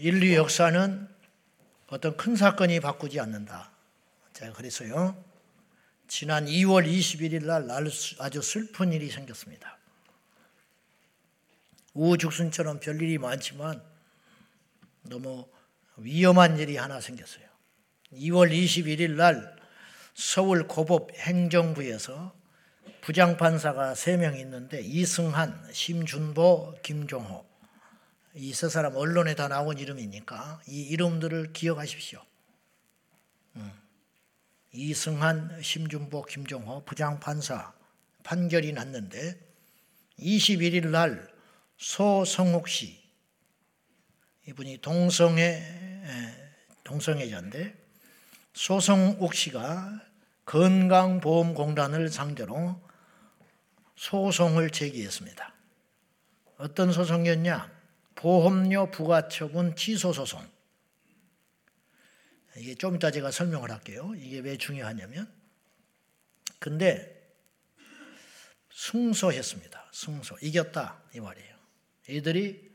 인류 역사는 어떤 큰 사건이 바꾸지 않는다. 제가 그래서요. 지난 2월 21일 날 아주 슬픈 일이 생겼습니다. 우후죽순처럼 별일이 많지만 너무 위험한 일이 하나 생겼어요. 2월 21일 날 서울 고법 행정부에서 부장판사가 3명 있는데 이승한, 심준보, 김종호 이 세 사람 언론에 다 나온 이름이니까 이 이름들을 기억하십시오. 음. 이승한, 심준보, 김종호 부장판사 판결이 났는데 21일 날 소성욱 씨 이분이 동성애 동성애자인데 소성욱 씨가 건강보험공단을 상대로 소송을 제기했습니다. 어떤 소송이었냐? 보험료 부과처분 취소 소송. 이게 좀 이따 제가 설명을 할게요. 이게 왜 중요하냐면, 근데 승소했습니다. 승소. 이겼다. 이 말이에요. 이들이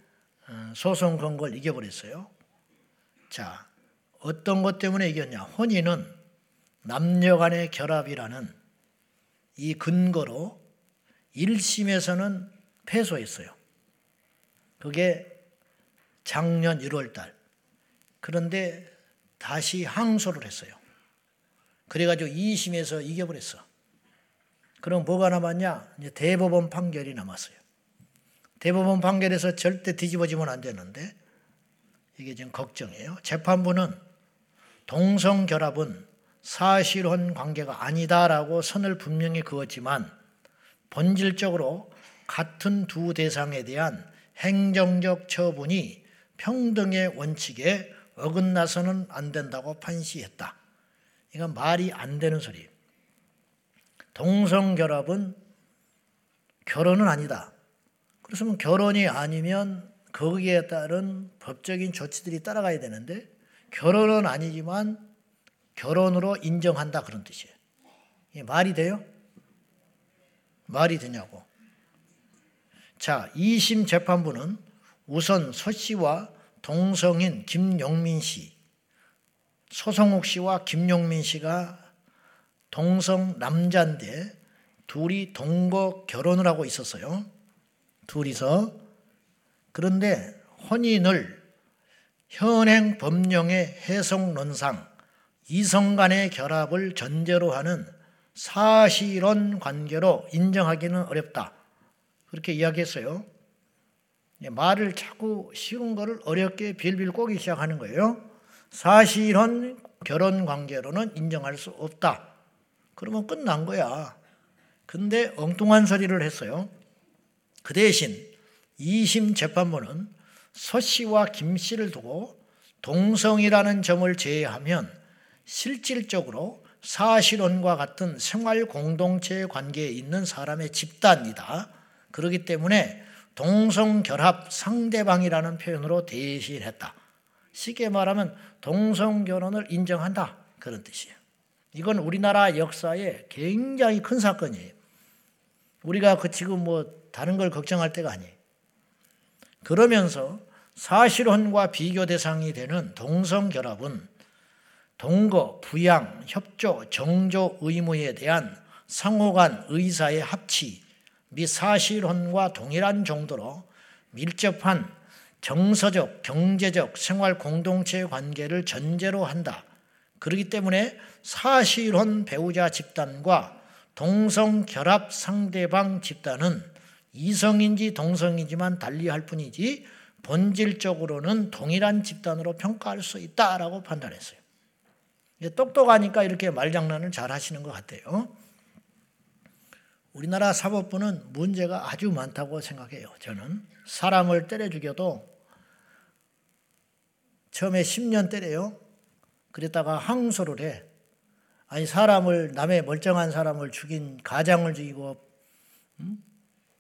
어, 소송 건걸 이겨버렸어요. 자, 어떤 것 때문에 이겼냐? 혼인은 남녀 간의 결합이라는 이 근거로 1심에서는 패소했어요. 그게 작년 1월 달. 그런데 다시 항소를 했어요. 그래가지고 2심에서 이겨버렸어. 그럼 뭐가 남았냐? 이제 대법원 판결이 남았어요. 대법원 판결에서 절대 뒤집어지면 안 되는데 이게 지금 걱정이에요. 재판부는 동성 결합은 사실혼 관계가 아니다라고 선을 분명히 그었지만 본질적으로 같은 두 대상에 대한 행정적 처분이 평등의 원칙에 어긋나서는 안 된다고 판시했다. 이건 말이 안 되는 소리. 동성 결합은 결혼은 아니다. 그렇으면 결혼이 아니면 거기에 따른 법적인 조치들이 따라가야 되는데 결혼은 아니지만 결혼으로 인정한다 그런 뜻이에요. 이게 말이 돼요? 말이 되냐고. 자, 2심 재판부는 우선 서 씨와 동성인 김용민 씨, 소성욱 씨와 김용민 씨가 동성 남자인데 둘이 동거 결혼을 하고 있었어요. 둘이서. 그런데 혼인을 현행 법령의 해석론상 이성 간의 결합을 전제로 하는 사실혼 관계로 인정하기는 어렵다. 그렇게 이야기했어요. 말을 자꾸 쉬운 거를 어렵게 빌빌 꼬기 시작하는 거예요. 사실혼 결혼 관계로는 인정할 수 없다. 그러면 끝난 거야. 근데 엉뚱한 소리를 했어요. 그 대신 2심 재판부는 서 씨와 김 씨를 두고 동성이라는 점을 제외하면 실질적으로 사실혼과 같은 생활 공동체 관계에 있는 사람의 집단이다. 그렇기 때문에 동성결합 상대방이라는 표현으로 대신했다. 쉽게 말하면 동성결혼을 인정한다. 그런 뜻이에요. 이건 우리나라 역사에 굉장히 큰 사건이에요. 우리가 그 지금 뭐 다른 걸 걱정할 때가 아니에요. 그러면서 사실혼과 비교 대상이 되는 동성결합은 동거, 부양, 협조, 정조 의무에 대한 상호 간 의사의 합치 및 사실혼과 동일한 정도로 밀접한 정서적, 경제적, 생활 공동체 관계를 전제로 한다. 그렇기 때문에 사실혼 배우자 집단과 동성 결합 상대방 집단은 이성인지 동성이지만 달리할 뿐이지 본질적으로는 동일한 집단으로 평가할 수 있다라고 판단했어요. 똑똑하니까 이렇게 말장난을 잘 하시는 것 같아요. 우리나라 사법부는 문제가 아주 많다고 생각해요. 저는 사람을 때려 죽여도 처음에 10년 때려요. 그랬다가 항소를 해. 아니 사람을 남의 멀쩡한 사람을 죽인 가장을 죽이고 음?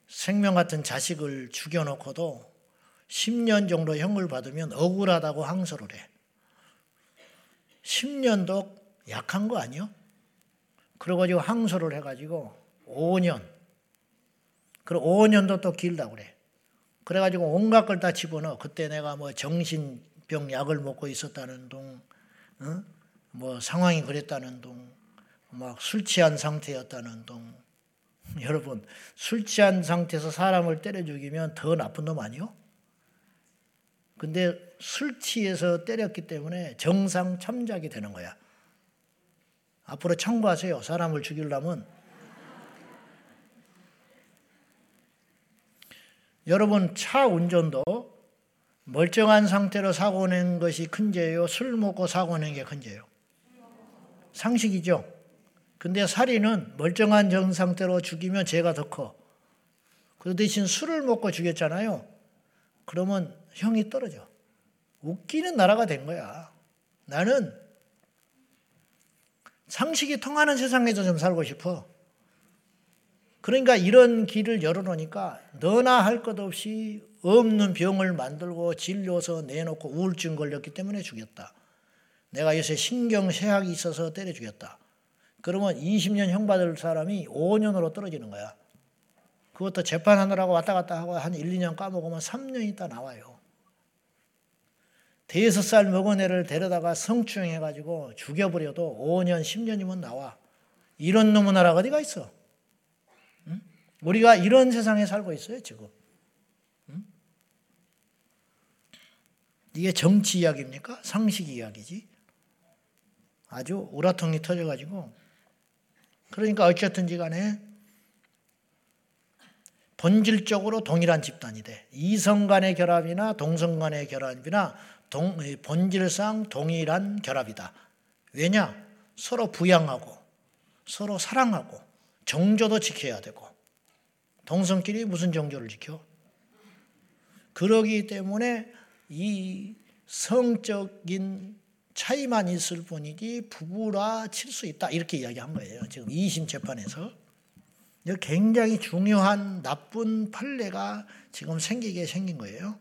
생명 같은 자식을 죽여놓고도 10년 정도 형을 받으면 억울하다고 항소를 해. 10년도 약한 거 아니요? 그래가지고 항소를 해가지고 5년. 그리고 5년도 또 길다고 그래. 그래가지고 온갖 걸 다 집어넣어. 그때 내가 뭐 정신 병 약을 먹고 있었다는 둥, 어? 뭐 상황이 그랬다는 둥, 막 술 취한 상태였다는 둥. 여러분 술 취한 상태에서 사람을 때려 죽이면 더 나쁜 놈 아니요? 근데 술 취해서 때렸기 때문에 정상 참작이 되는 거야. 앞으로 참고하세요. 사람을 죽이려면 여러분 차 운전도 멀쩡한 상태로 사고 낸 것이 큰 죄예요. 술 먹고 사고 낸 게 큰 죄예요. 상식이죠. 근데 살인은 멀쩡한 정 상태로 죽이면 죄가 더 커. 그 대신 술을 먹고 죽였잖아요. 그러면 형이 떨어져. 웃기는 나라가 된 거야. 나는 상식이 통하는 세상에서 좀 살고 싶어. 그러니까 이런 길을 열어놓으니까 너나 할 것 없이 없는 병을 만들고 진료서 내놓고 우울증 걸렸기 때문에 죽였다. 내가 요새 신경쇠약이 있어서 때려 죽였다. 그러면 20년 형 받을 사람이 5년으로 떨어지는 거야. 그것도 재판하느라고 왔다 갔다 하고 한 1, 2년 까먹으면 3년 있다 나와요. 대여섯 살 먹은 애를 데려다가 성추행해가지고 죽여버려도 5년, 10년이면 나와. 이런 놈의 나라가 어디가 있어? 우리가 이런 세상에 살고 있어요, 지금. 이게 정치 이야기입니까? 상식 이야기지. 아주 우라통이 터져가지고. 그러니까 어쨌든지 간에 본질적으로 동일한 집단이 돼. 이성 간의 결합이나 동성 간의 결합이나 동, 본질상 동일한 결합이다. 왜냐? 서로 부양하고, 서로 사랑하고, 정조도 지켜야 되고, 동성끼리 무슨 정조를 지켜? 그러기 때문에 이 성적인 차이만 있을 뿐이지 부부라 칠 수 있다 이렇게 이야기한 거예요. 지금 2심 재판에서 굉장히 중요한 나쁜 판례가 지금 생기게 생긴 거예요.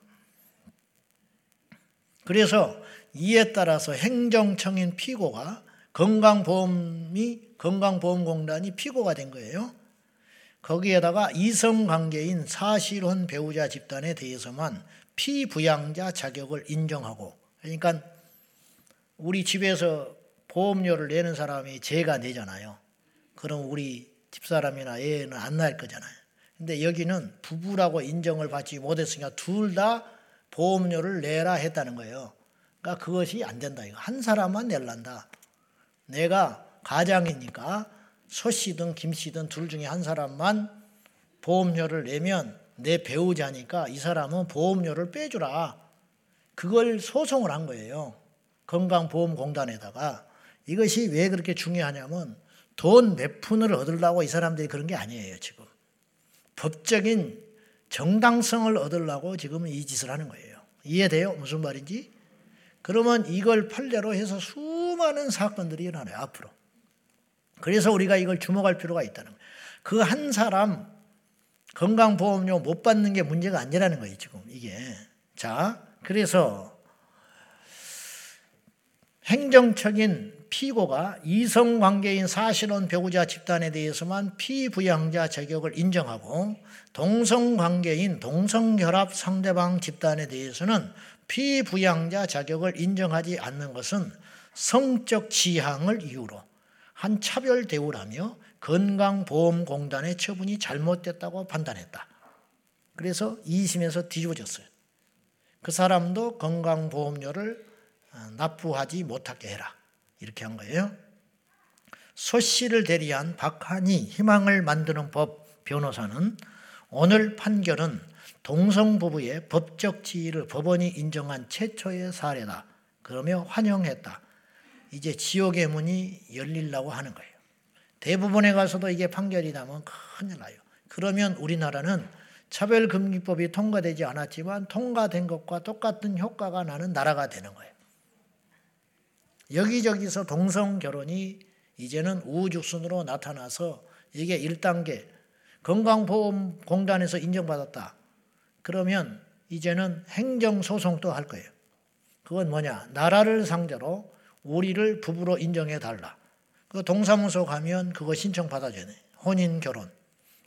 그래서 이에 따라서 행정청인 피고가 건강보험이 건강보험공단이 피고가 된 거예요. 거기에다가 이성관계인 사실혼 배우자 집단에 대해서만 피부양자 자격을 인정하고 그러니까 우리 집에서 보험료를 내는 사람이 제가 내잖아요. 그럼 우리 집사람이나 애는 안 날 거잖아요. 근데 여기는 부부라고 인정을 받지 못했으니까 둘 다 보험료를 내라 했다는 거예요. 그러니까 그것이 안 된다. 이거 한 사람만 낼란다. 내가 가장이니까 소 씨든 김 씨든 둘 중에 한 사람만 보험료를 내면 내 배우자니까 이 사람은 보험료를 빼주라. 그걸 소송을 한 거예요. 건강보험공단에다가 이것이 왜 그렇게 중요하냐면 돈 몇 푼을 얻으려고 이 사람들이 그런 게 아니에요, 지금. 법적인 정당성을 얻으려고 지금 이 짓을 하는 거예요. 이해돼요? 무슨 말인지? 그러면 이걸 판례로 해서 수많은 사건들이 일어나요, 앞으로. 그래서 우리가 이걸 주목할 필요가 있다는 거예요. 그 한 사람 건강보험료 못 받는 게 문제가 아니라는 거예요, 지금 이게. 자, 그래서 행정적인 피고가 이성관계인 사실혼 배우자 집단에 대해서만 피부양자 자격을 인정하고 동성관계인 동성결합 상대방 집단에 대해서는 피부양자 자격을 인정하지 않는 것은 성적 지향을 이유로 한 차별 대우라며 건강보험공단의 처분이 잘못됐다고 판단했다. 그래서 2심에서 뒤집어졌어요. 그 사람도 건강보험료를 어, 납부하지 못하게 해라. 이렇게 한 거예요. 소 씨를 대리한 박한희 희망을 만드는 법 변호사는 오늘 판결은 동성부부의 법적 지위를 법원이 인정한 최초의 사례다. 그러며 환영했다. 이제 지옥의 문이 열리려고 하는 거예요. 대부분에 가서도 이게 판결이 나면 큰일 나요. 그러면 우리나라는 차별금지법이 통과되지 않았지만 통과된 것과 똑같은 효과가 나는 나라가 되는 거예요. 여기저기서 동성 결혼이 이제는 우후죽순으로 나타나서 이게 1단계 건강보험공단에서 인정받았다. 그러면 이제는 행정소송도 할 거예요. 그건 뭐냐? 나라를 상대로 우리를 부부로 인정해 달라. 그 동사무소 가면 그거 신청 받아줘야 돼. 혼인 결혼.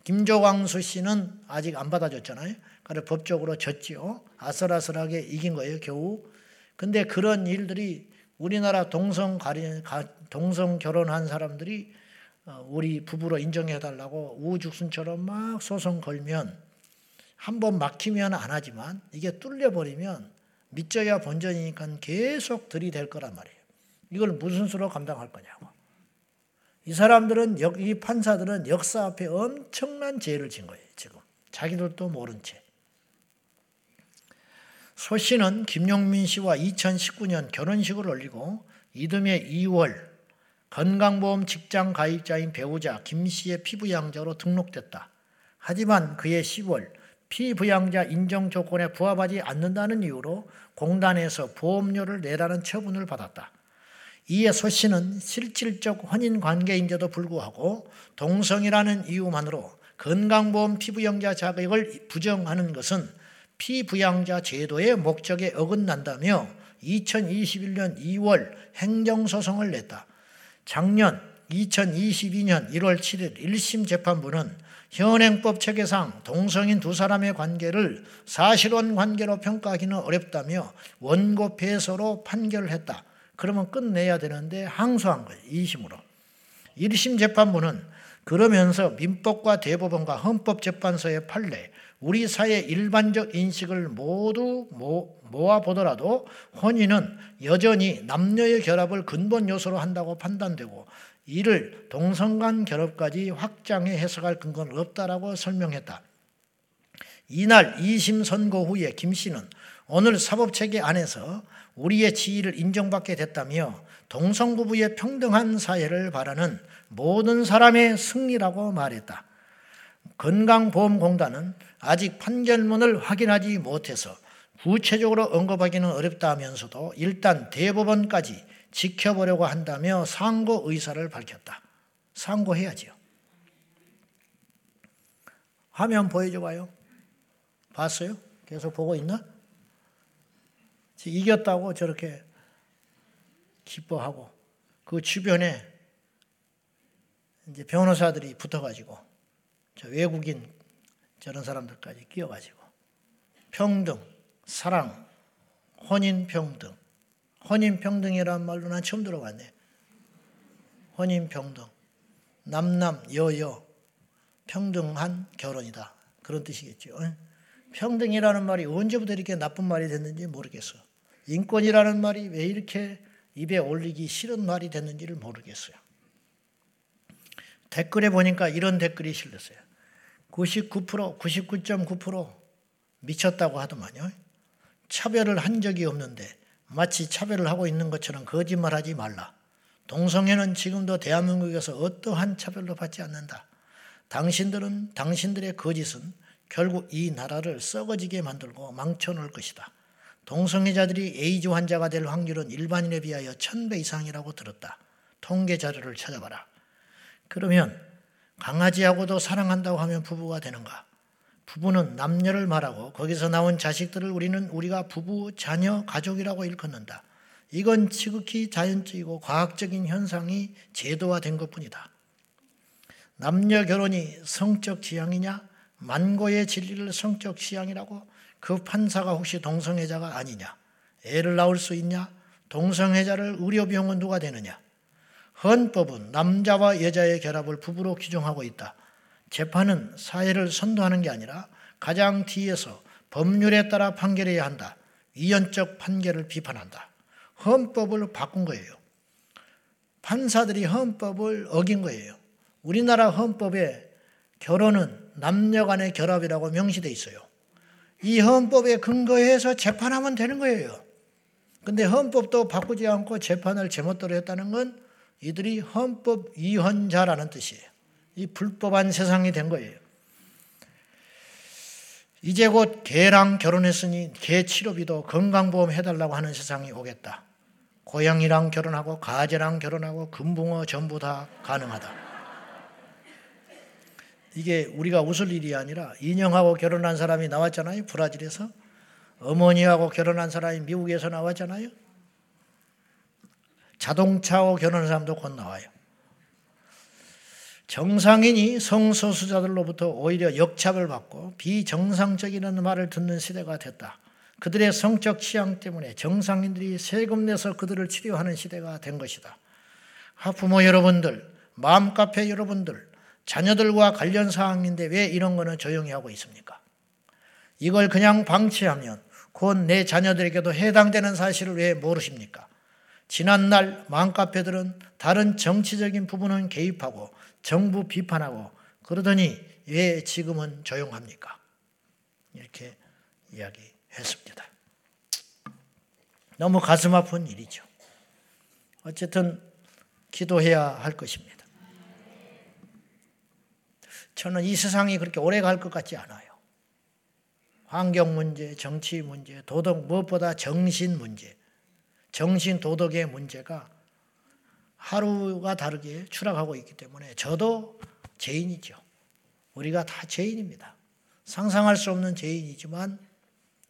김조광수 씨는 아직 안 받아줬잖아요. 그래 법적으로 졌지요. 아슬아슬하게 이긴 거예요, 겨우. 근데 그런 일들이 우리나라 동성 가리, 동성 결혼한 사람들이 어, 우리 부부로 인정해 달라고 우죽순처럼 막 소송 걸면 한 번 막히면 안 하지만 이게 뚫려 버리면 믿져야 본전이니까 계속 들이댈 거란 말이에요. 이걸 무슨 수로 감당할 거냐고. 이 사람들은 이 판사들은 역사 앞에 엄청난 죄를 진 거예요. 지금 자기들도 모른 채. 소 씨는 김용민 씨와 2019년 결혼식을 올리고 이듬해 2월 건강보험 직장 가입자인 배우자 김 씨의 피부양자로 등록됐다. 하지만 그해 10월 피부양자 인정 조건에 부합하지 않는다는 이유로 공단에서 보험료를 내라는 처분을 받았다. 이에 소 씨는 실질적 혼인 관계인데도 불구하고 동성이라는 이유만으로 건강보험 피부양자 자격을 부정하는 것은 피부양자 제도의 목적에 어긋난다며 2021년 2월 행정소송을 냈다. 작년 2022년 1월 7일 1심 재판부는 현행법 체계상 동성인 두 사람의 관계를 사실혼 관계로 평가하기는 어렵다며 원고 패소로 판결을 했다. 그러면 끝내야 되는데 항소한 거예요. 2심으로. 1심 재판부는 그러면서 민법과 대법원과 헌법재판소의 판례, 우리 사회 일반적 인식을 모두 모아 보더라도 혼인은 여전히 남녀의 결합을 근본 요소로 한다고 판단되고 이를 동성 간 결합까지 확장해 해석할 근거는 없다라고 설명했다. 이날 2심 선고 후에 김 씨는 오늘 사법체계 안에서 우리의 지위를 인정받게 됐다며 동성부부의 평등한 사회를 바라는 모든 사람의 승리라고 말했다. 건강보험공단은 아직 판결문을 확인하지 못해서 구체적으로 언급하기는 어렵다 하면서도 일단 대법원까지 지켜보려고 한다며 상고 의사를 밝혔다. 상고해야지요. 화면 보여줘 봐요. 봤어요? 계속 보고 있나? 이겼다고 저렇게 기뻐하고 그 주변에 이제 변호사들이 붙어가지고 저 외국인 저런 사람들까지 끼어가지고 평등, 사랑, 혼인 평등, 혼인 평등이란 말로 난 처음 들어봤네. 혼인 평등, 남남, 여여, 평등한 결혼이다. 그런 뜻이겠죠. 평등이라는 말이 언제부터 이렇게 나쁜 말이 됐는지 모르겠어요. 인권이라는 말이 왜 이렇게 입에 올리기 싫은 말이 됐는지를 모르겠어요. 댓글에 보니까 이런 댓글이 실렸어요. 99%, 99.9% 미쳤다고 하더만요. 차별을 한 적이 없는데 마치 차별을 하고 있는 것처럼 거짓말하지 말라. 동성애는 지금도 대한민국에서 어떠한 차별도 받지 않는다. 당신들은 당신들의 거짓은 결국 이 나라를 썩어지게 만들고 망쳐놓을 것이다. 동성애자들이 에이즈 환자가 될 확률은 일반인에 비하여 천배 이상이라고 들었다. 통계 자료를 찾아봐라. 그러면 강아지하고도 사랑한다고 하면 부부가 되는가? 부부는 남녀를 말하고 거기서 나온 자식들을 우리는 우리가 부부, 자녀, 가족이라고 일컫는다. 이건 지극히 자연적이고 과학적인 현상이 제도화된 것 뿐이다. 남녀 결혼이 성적 지향이냐? 만고의 진리를 성적 지향이라고? 그 판사가 혹시 동성애자가 아니냐? 애를 낳을 수 있냐? 동성애자를 의료병원 누가 되느냐? 헌법은 남자와 여자의 결합을 부부로 규정하고 있다. 재판은 사회를 선도하는 게 아니라 가장 뒤에서 법률에 따라 판결해야 한다. 위헌적 판결을 비판한다. 헌법을 바꾼 거예요. 판사들이 헌법을 어긴 거예요. 우리나라 헌법에 결혼은 남녀 간의 결합이라고 명시되어 있어요. 이 헌법에 근거해서 재판하면 되는 거예요. 근데 헌법도 바꾸지 않고 재판을 제멋대로 했다는 건 이들이 헌법 위헌자라는 뜻이에요. 이 불법한 세상이 된 거예요. 이제 곧 개랑 결혼했으니 개 치료비도 건강보험 해달라고 하는 세상이 오겠다. 고양이랑 결혼하고 가재랑 결혼하고 금붕어 전부 다 가능하다. 이게 우리가 웃을 일이 아니라 인형하고 결혼한 사람이 나왔잖아요. 브라질에서. 어머니하고 결혼한 사람이 미국에서 나왔잖아요. 자동차하고 결혼한 사람도 곧 나와요. 정상인이 성소수자들로부터 오히려 역차별 받고 비정상적이라는 말을 듣는 시대가 됐다. 그들의 성적 취향 때문에 정상인들이 세금 내서 그들을 치료하는 시대가 된 것이다. 부모 여러분들, 마음카페 여러분들, 자녀들과 관련 사항인데 왜 이런 거는 조용히 하고 있습니까? 이걸 그냥 방치하면 곧 내 자녀들에게도 해당되는 사실을 왜 모르십니까? 지난날 마음카페들은 다른 정치적인 부분은 개입하고 정부 비판하고 그러더니 왜 지금은 조용합니까? 이렇게 이야기했습니다. 너무 가슴 아픈 일이죠. 어쨌든 기도해야 할 것입니다. 저는 이 세상이 그렇게 오래 갈 것 같지 않아요. 환경 문제, 정치 문제, 도덕 무엇보다 정신 문제, 정신 도덕의 문제가 하루가 다르게 추락하고 있기 때문에 저도 죄인이죠. 우리가 다 죄인입니다. 상상할 수 없는 죄인이지만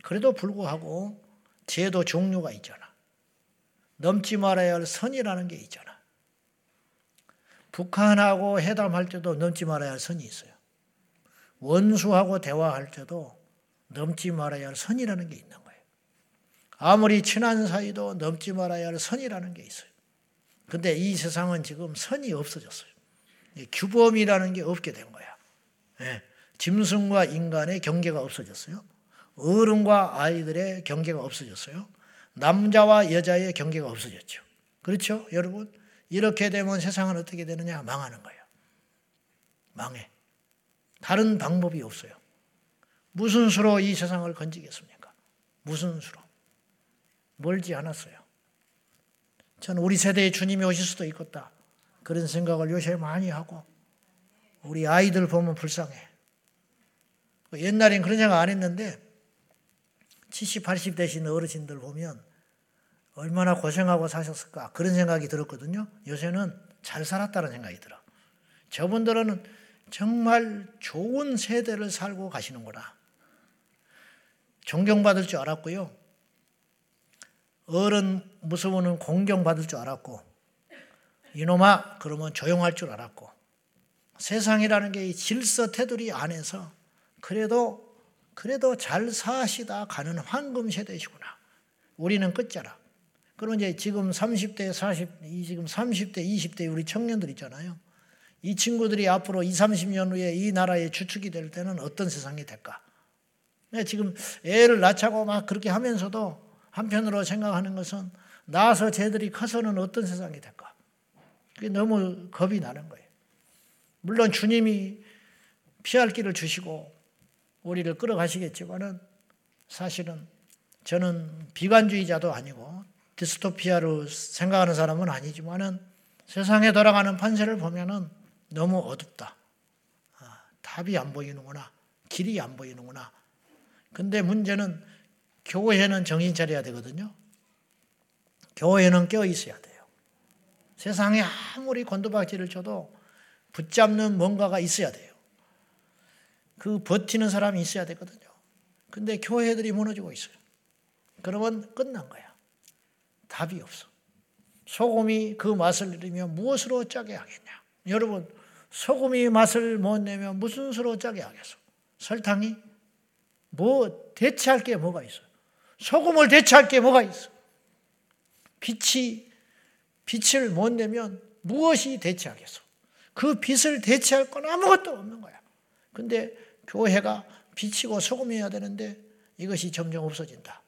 그래도 불구하고 죄도 종류가 있잖아. 넘지 말아야 할 선이라는 게 있잖아. 북한하고 회담할 때도 넘지 말아야 할 선이 있어요. 원수하고 대화할 때도 넘지 말아야 할 선이라는 게 있는 거예요. 아무리 친한 사이도 넘지 말아야 할 선이라는 게 있어요. 근데 이 세상은 지금 선이 없어졌어요. 규범이라는 게 없게 된 거야. 네. 짐승과 인간의 경계가 없어졌어요. 어른과 아이들의 경계가 없어졌어요. 남자와 여자의 경계가 없어졌죠. 그렇죠? 여러분? 이렇게 되면 세상은 어떻게 되느냐? 망하는 거예요. 망해. 다른 방법이 없어요. 무슨 수로 이 세상을 건지겠습니까? 무슨 수로? 멀지 않았어요. 저는 우리 세대에 주님이 오실 수도 있겠다. 그런 생각을 요새 많이 하고 우리 아이들 보면 불쌍해. 옛날엔 그런 생각 안 했는데 70, 80 되신 어르신들 보면 얼마나 고생하고 사셨을까 그런 생각이 들었거든요. 요새는 잘 살았다는 생각이 들어. 저분들은 정말 좋은 세대를 살고 가시는구나. 존경받을 줄 알았고요. 어른 무서우는 공경받을 줄 알았고 이놈아 그러면 조용할 줄 알았고 세상이라는 게 질서 테두리 안에서 그래도 그래도 잘 사시다 가는 황금 세대시구나. 우리는 끝자락. 그럼 이제 지금 30대, 40, 지금 30대, 20대 우리 청년들 있잖아요. 이 친구들이 앞으로 20, 30년 후에 이 나라의 주축이 될 때는 어떤 세상이 될까? 지금 애를 낳자고 막 그렇게 하면서도 한편으로 생각하는 것은 나서 쟤들이 커서는 어떤 세상이 될까? 그게 너무 겁이 나는 거예요. 물론 주님이 피할 길을 주시고 우리를 끌어가시겠지만은 사실은 저는 비관주의자도 아니고 디스토피아로 생각하는 사람은 아니지만은 세상에 돌아가는 판세를 보면은 너무 어둡다. 아, 답이 안 보이는구나. 길이 안 보이는구나. 근데 문제는 교회는 정신 차려야 되거든요. 교회는 껴 있어야 돼요. 세상에 아무리 곤두박질을 쳐도 붙잡는 뭔가가 있어야 돼요. 그 버티는 사람이 있어야 되거든요. 근데 교회들이 무너지고 있어요. 그러면 끝난 거야. 답이 없어. 소금이 그 맛을 내리면 무엇으로 짜게 하겠냐? 여러분, 소금이 맛을 못 내면 무슨 수로 짜게 하겠어? 설탕이? 뭐 대체할 게 뭐가 있어? 소금을 대체할 게 뭐가 있어? 빛이 빛을 못 내면 무엇이 대체하겠어? 그 빛을 대체할 건 아무것도 없는 거야. 근데 교회가 빛이고 소금이어야 되는데 이것이 점점 없어진다.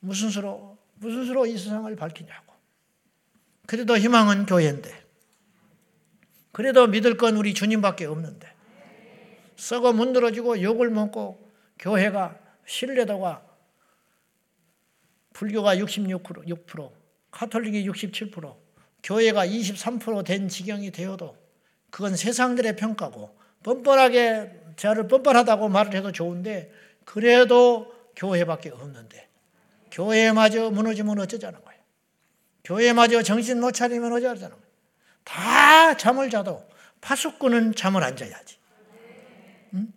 무슨 수로 무슨 수로 이 세상을 밝히냐고. 그래도 희망은 교회인데. 그래도 믿을 건 우리 주님밖에 없는데. 썩어 문드러지고 욕을 먹고 교회가 신뢰도가 불교가 66%, 카톨릭이 67%, 교회가 23%된 지경이 되어도 그건 세상들의 평가고 뻔뻔하게 저를 뻔뻔하다고 말을 해도 좋은데 그래도 교회밖에 없는데 교회마저 무너지면 어쩌자는 거예요. 교회마저 정신 못 차리면 어쩌자는 거예요. 다 잠을 자도 파수꾼은 잠을 안 자야지. 응?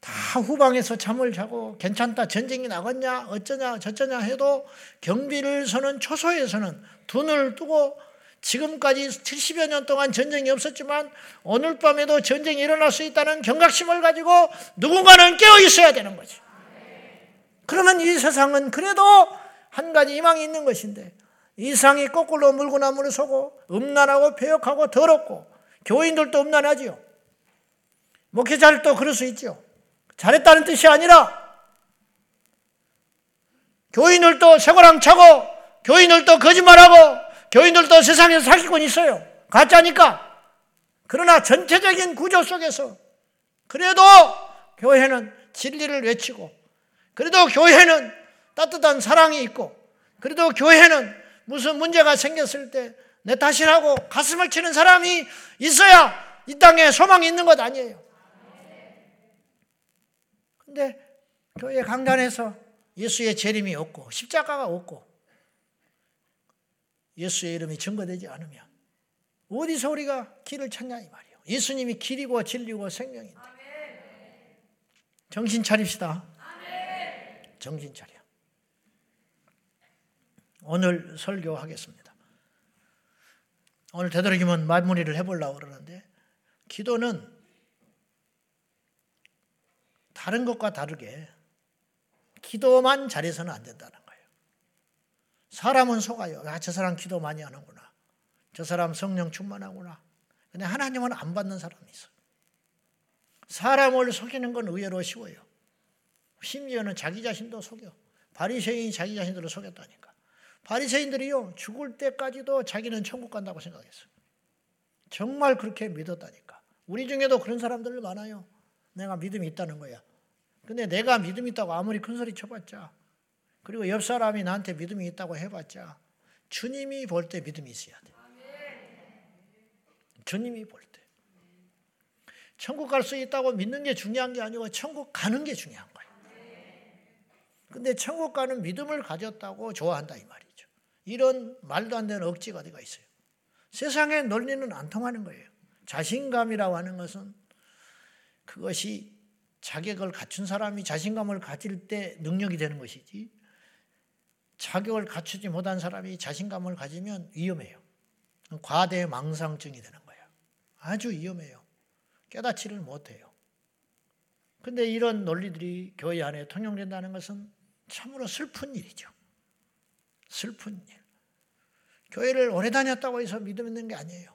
다 후방에서 잠을 자고 괜찮다 전쟁이 나갔냐 어쩌냐 저쩌냐 해도 경비를 서는 초소에서는 눈을 뜨고 지금까지 70여 년 동안 전쟁이 없었지만 오늘 밤에도 전쟁이 일어날 수 있다는 경각심을 가지고 누군가는 깨어 있어야 되는 거지. 그러면 이 세상은 그래도 한 가지 희망이 있는 것인데 이 상이 거꾸로 물고나무를 서고 음란하고 폐역하고 더럽고 교인들도 음란하지요. 목회자들도 그럴 수 있죠. 잘했다는 뜻이 아니라 교인들도 쇠고랑 차고 교인들도 거짓말하고 교인들도 세상에서 사기꾼 있어요. 가짜니까. 그러나 전체적인 구조 속에서 그래도 교회는 진리를 외치고 그래도 교회는 따뜻한 사랑이 있고 그래도 교회는 무슨 문제가 생겼을 때 내 탓이라고 가슴을 치는 사람이 있어야 이 땅에 소망이 있는 것 아니에요. 근데 교회 강단에서 예수의 재림이 없고 십자가가 없고 예수의 이름이 증거되지 않으면 어디서 우리가 길을 찾냐 이 말이에요. 예수님이 길이고 진리고 생명인데. 정신 차립시다. 정신 차려. 오늘 설교하겠습니다. 오늘 되도록이면 마무리를 해보려고 그러는데 기도는 다른 것과 다르게 기도만 잘해서는 안 된다는 거예요. 사람은 속아요. 아, 저 사람 기도 많이 하는구나. 저 사람 성령 충만하구나. 근데 하나님은 안 받는 사람이 있어. 사람을 속이는 건 의외로 쉬워요. 심지어는 자기 자신도 속여. 바리새인이 자기 자신들을 속였다니까. 바리새인들이요 죽을 때까지도 자기는 천국 간다고 생각했어요. 정말 그렇게 믿었다니까. 우리 중에도 그런 사람들 많아요. 내가 믿음이 있다는 거야. 근데 내가 믿음이 있다고 아무리 큰 소리 쳐봤자 그리고 옆 사람이 나한테 믿음이 있다고 해봤자 주님이 볼 때 믿음이 있어야 돼. 주님이 볼 때. 천국 갈 수 있다고 믿는 게 중요한 게 아니고 천국 가는 게 중요한. 근데 천국 가는 믿음을 가졌다고 좋아한다 이 말이죠. 이런 말도 안 되는 억지가 어디가 있어요. 세상의 논리는 안 통하는 거예요. 자신감이라고 하는 것은 그것이 자격을 갖춘 사람이 자신감을 가질 때 능력이 되는 것이지 자격을 갖추지 못한 사람이 자신감을 가지면 위험해요. 과대 망상증이 되는 거예요. 아주 위험해요. 깨닫지를 못해요. 근데 이런 논리들이 교회 안에 통용된다는 것은 참으로 슬픈 일이죠. 슬픈 일. 교회를 오래 다녔다고 해서 믿음 있는 게 아니에요.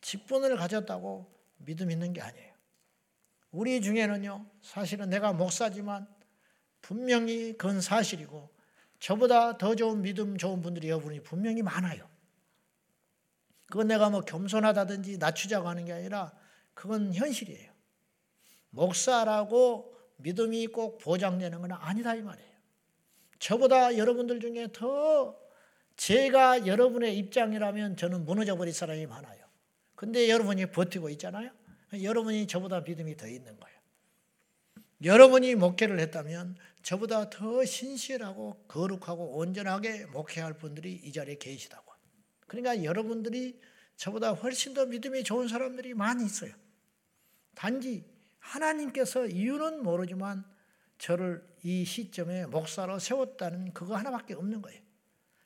직분을 가졌다고 믿음 있는 게 아니에요. 우리 중에는요, 사실은 내가 목사지만 분명히 그건 사실이고, 저보다 더 좋은 믿음 좋은 분들이 여러분이 분명히 많아요. 그건 내가 뭐 겸손하다든지 낮추자고 하는 게 아니라 그건 현실이에요. 목사라고 믿음이 꼭 보장되는 건 아니다 이 말이에요. 저보다 여러분들 중에 더 제가 여러분의 입장이라면 저는 무너져 버릴 사람이 많아요. 근데 여러분이 버티고 있잖아요. 여러분이 저보다 믿음이 더 있는 거예요. 여러분이 목회를 했다면 저보다 더 신실하고 거룩하고 온전하게 목회할 분들이 이 자리에 계시다고. 그러니까 여러분들이 저보다 훨씬 더 믿음이 좋은 사람들이 많이 있어요. 단지 하나님께서 이유는 모르지만 저를 이 시점에 목사로 세웠다는 그거 하나밖에 없는 거예요.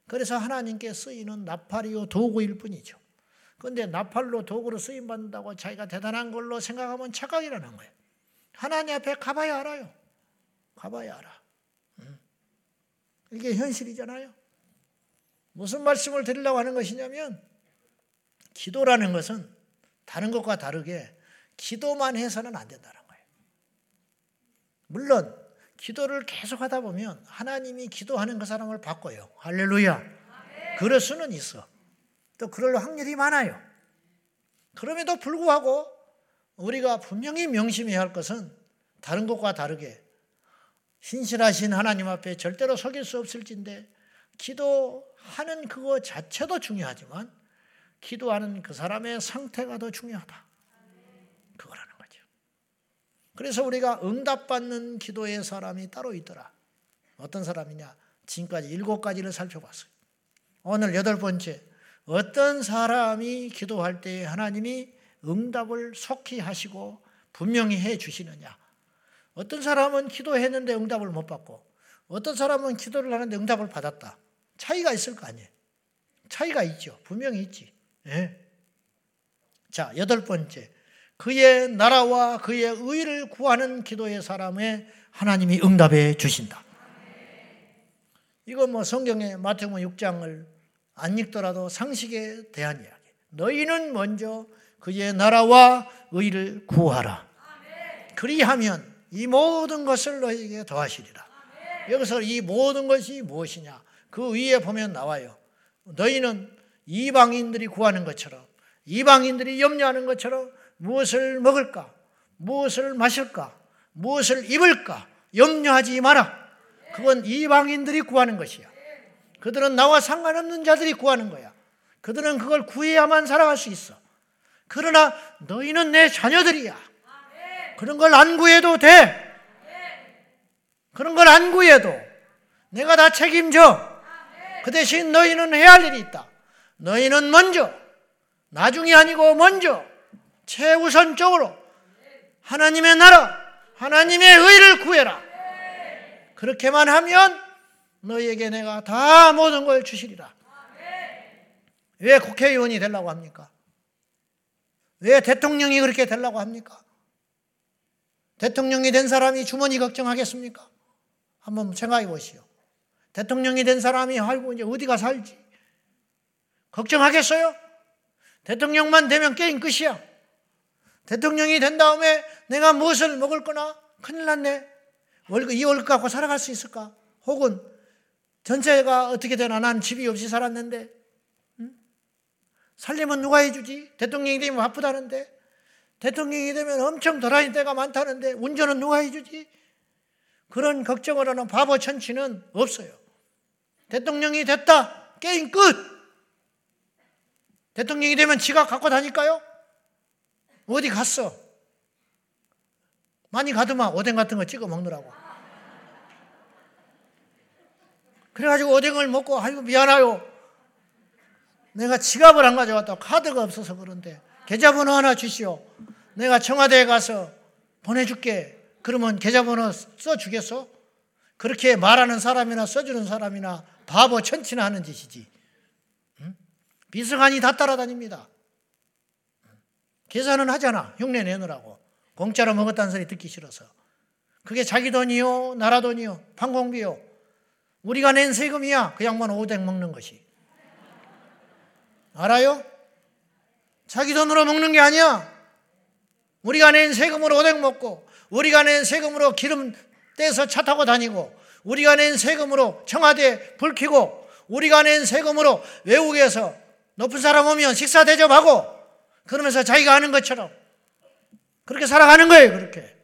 그래서 하나님께 쓰이는 나팔이요 도구일 뿐이죠. 그런데 나팔로 도구로 쓰임 받는다고 자기가 대단한 걸로 생각하면 착각이라는 거예요. 하나님 앞에 가봐야 알아요. 가봐야 알아. 음. 이게 현실이잖아요. 무슨 말씀을 드리려고 하는 것이냐면 기도라는 것은 다른 것과 다르게 기도만 해서는 안 된다는 거예요. 물론 기도를 계속 하다 보면 하나님이 기도하는 그 사람을 바꿔요. 할렐루야. 그럴 수는 있어. 또 그럴 확률이 많아요. 그럼에도 불구하고 우리가 분명히 명심해야 할 것은 다른 것과 다르게 신실하신 하나님 앞에 절대로 속일 수 없을진데 기도하는 그거 자체도 중요하지만 기도하는 그 사람의 상태가 더 중요하다. 그거라는 거죠. 그래서 우리가 응답받는 기도의 사람이 따로 있더라. 어떤 사람이냐? 지금까지 일곱 가지를 살펴봤어요. 오늘 여덟 번째, 어떤 사람이 기도할 때 하나님이 응답을 속히 하시고 분명히 해 주시느냐. 어떤 사람은 기도했는데 응답을 못 받고, 어떤 사람은 기도를 하는데 응답을 받았다. 차이가 있을 거 아니에요. 차이가 있죠. 분명히 있지. 예. 자, 여덟 번째. 그의 나라와 그의 의를 구하는 기도의 사람에 하나님이 응답해 주신다. 이거 뭐 성경의 마태복음 6장을 안 읽더라도 상식에 대한 이야기. 너희는 먼저 그의 나라와 의를 구하라. 그리하면 이 모든 것을 너희에게 더하시리라. 여기서 이 모든 것이 무엇이냐? 그 위에 보면 나와요. 너희는 이방인들이 구하는 것처럼 이방인들이 염려하는 것처럼 무엇을 먹을까? 무엇을 마실까? 무엇을 입을까? 염려하지 마라. 그건 이방인들이 구하는 것이야. 그들은 나와 상관없는 자들이 구하는 거야. 그들은 그걸 구해야만 살아갈 수 있어. 그러나 너희는 내 자녀들이야. 그런 걸 안 구해도 돼. 그런 걸 안 구해도 내가 다 책임져. 그 대신 너희는 해야 할 일이 있다. 너희는 먼저, 나중이 아니고 먼저, 최우선적으로 하나님의 나라, 하나님의 의를 구해라. 그렇게만 하면 너희에게 내가 다 모든 걸 주시리라. 왜 국회의원이 되려고 합니까? 왜 대통령이 그렇게 되려고 합니까? 대통령이 된 사람이 주머니 걱정하겠습니까? 한번 생각해 보시오. 대통령이 된 사람이 아이고 이제 어디가 살지? 걱정하겠어요? 대통령만 되면 게임 끝이야. 대통령이 된 다음에 내가 무엇을 먹을 거나 큰일 났네. 월급, 이 월급 갖고 살아갈 수 있을까? 혹은 전체가 어떻게 되나 난 집이 없이 살았는데 응? 살림은 누가 해주지? 대통령이 되면 바쁘다는데 대통령이 되면 엄청 덜하니 때가 많다는데 운전은 누가 해주지? 그런 걱정을 하는 바보 천치는 없어요. 대통령이 됐다. 게임 끝. 대통령이 되면 지가 갖고 다닐까요? 어디 갔어? 많이 가더만 오뎅 같은 거 찍어 먹느라고. 그래가지고 오뎅을 먹고 아이고 미안해요. 내가 지갑을 안 가져왔다. 카드가 없어서 그런데 계좌번호 하나 주시오. 내가 청와대에 가서 보내줄게. 그러면 계좌번호 써주겠어? 그렇게 말하는 사람이나 써주는 사람이나 바보 천치나 하는 짓이지. 응? 비서관이 다 따라다닙니다. 계산은 하잖아. 흉내 내느라고. 공짜로 먹었다는 소리 듣기 싫어서. 그게 자기 돈이요, 나라 돈이요, 판공비요. 우리가 낸 세금이야. 그 양반 오뎅 먹는 것이. 알아요? 자기 돈으로 먹는 게 아니야. 우리가 낸 세금으로 오뎅 먹고, 우리가 낸 세금으로 기름 떼서 차 타고 다니고, 우리가 낸 세금으로 청와대 불 켜고, 우리가 낸 세금으로 외국에서 높은 사람 오면 식사 대접하고, 그러면서 자기가 하는 것처럼 그렇게 살아가는 거예요, 그렇게.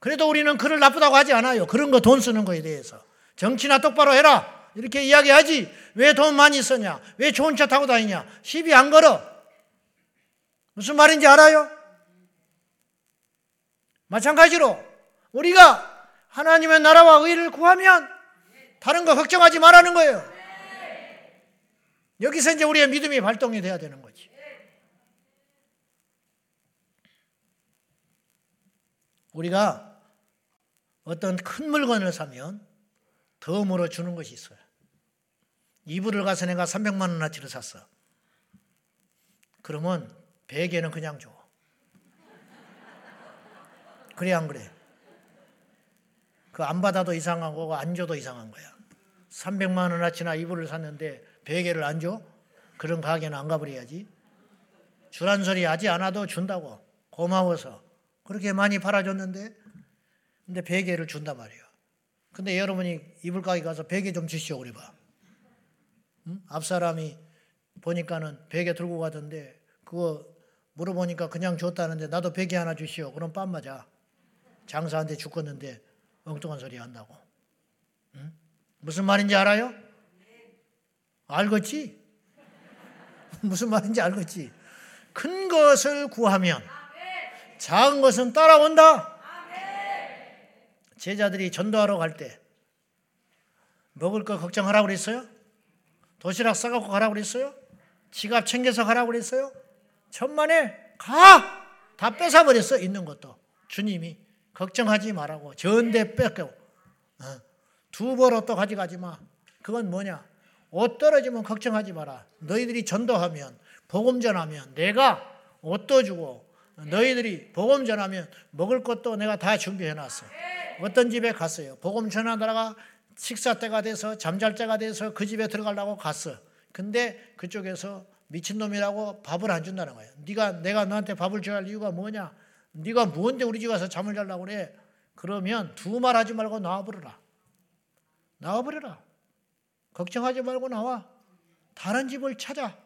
그래도 우리는 그를 나쁘다고 하지 않아요. 그런 거 돈 쓰는 거에 대해서. 정치나 똑바로 해라. 이렇게 이야기하지. 왜 돈 많이 쓰냐? 왜 좋은 차 타고 다니냐? 시비 안 걸어. 무슨 말인지 알아요? 마찬가지로 우리가 하나님의 나라와 의를 구하면 다른 거 걱정하지 말라는 거예요. 여기서 이제 우리의 믿음이 발동이 돼야 되는 거지. 우리가 어떤 큰 물건을 사면 덤으로 주는 것이 있어요. 이불을 가서 내가 300만 원어치를 샀어. 그러면 베개는 그냥 줘. 그래 안 그래? 그 안 받아도 이상한 거고 안 줘도 이상한 거야. 300만 원어치나 이불을 샀는데 베개를 안 줘? 그런 가게는 안 가버려야지. 주란 소리 하지 않아도 준다고. 고마워서. 그렇게 많이 팔아줬는데 근데 베개를 준단 말이에요. 근데 여러분이 이불 가게 가서 베개 좀 주시오 그래 봐. 응? 앞 사람이 보니까는 베개 들고 가던데 그거 물어보니까 그냥 줬다는데 나도 베개 하나 주시오. 그럼 빰 맞아. 장사한테 죽겠는데 엉뚱한 소리 한다고. 응? 무슨 말인지 알아요? 알겠지? 무슨 말인지 알겠지? 큰 것을 구하면 작은 것은 따라온다. 제자들이 전도하러 갈 때 먹을 거 걱정하라고 그랬어요? 도시락 싸갖고 가라고 그랬어요? 지갑 챙겨서 가라고 그랬어요? 천만에 가! 다 뺏어버렸어, 있는 것도. 주님이. 걱정하지 말라고. 전대 뺏고. 어. 두벌 옷도 가져가지 마. 그건 뭐냐? 옷 떨어지면 걱정하지 마라. 너희들이 전도하면, 복음 전하면 내가 옷도 주고, 너희들이 복음 전하면 먹을 것도 내가 다 준비해 놨어. 어떤 집에 갔어요. 복음 전하다가 식사 때가 돼서 잠잘 때가 돼서 그 집에 들어가려고 갔어. 근데 그쪽에서 미친놈이라고 밥을 안 준다는 거예요. 네가 내가 너한테 밥을 줘야 할 이유가 뭐냐? 네가 뭔데 우리 집 와서 잠을 자려고 그래? 그러면 두 말 하지 말고 나와 버려라. 나와 버려라. 걱정하지 말고 나와. 다른 집을 찾아.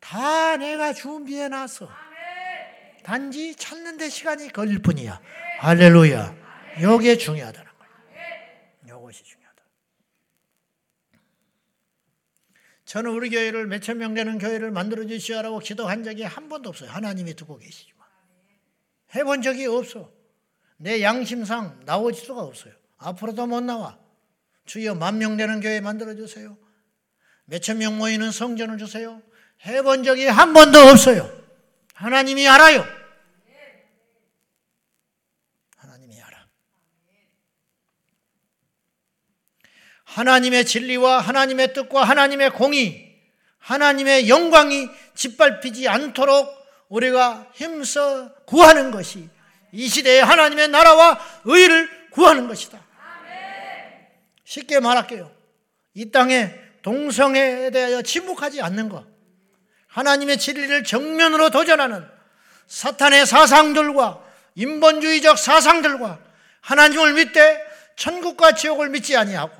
다 내가 준비해 놨어. 단지 찾는 데 시간이 걸릴 뿐이야. 할렐루야. 요게 중요하다는 거예요. 요것이 중요하다. 저는 우리 교회를 몇천 명 되는 교회를 만들어 주시오라고 기도한 적이 한 번도 없어요. 하나님이 듣고 계시지만. 해본 적이 없어. 내 양심상 나올 수가 없어요. 앞으로도 못 나와. 주여 만 명 되는 교회 만들어 주세요. 몇천 명 모이는 성전을 주세요. 해본 적이 한 번도 없어요. 하나님이 알아요. 하나님이 알아. 하나님의 진리와 하나님의 뜻과 하나님의 공의, 하나님의 영광이 짓밟히지 않도록 우리가 힘써 구하는 것이 이 시대에 하나님의 나라와 의를 구하는 것이다. 쉽게 말할게요. 이 땅에 동성애에 대하여 침묵하지 않는 것, 하나님의 진리를 정면으로 도전하는 사탄의 사상들과 인본주의적 사상들과 하나님을 믿되 천국과 지옥을 믿지 아니하고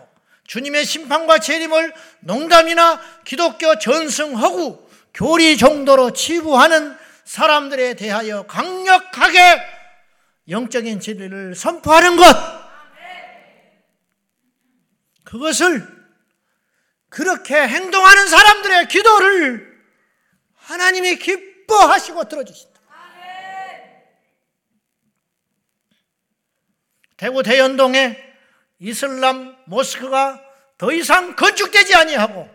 주님의 심판과 재림을 농담이나 기독교 전승허구 교리 정도로 치부하는 사람들에 대하여 강력하게 영적인 진리를 선포하는 것. 그것을 그렇게 행동하는 사람들의 기도를 하나님이 기뻐하시고 들어주신다. 대구 대연동에 이슬람 모스크가 더 이상 건축되지 아니하고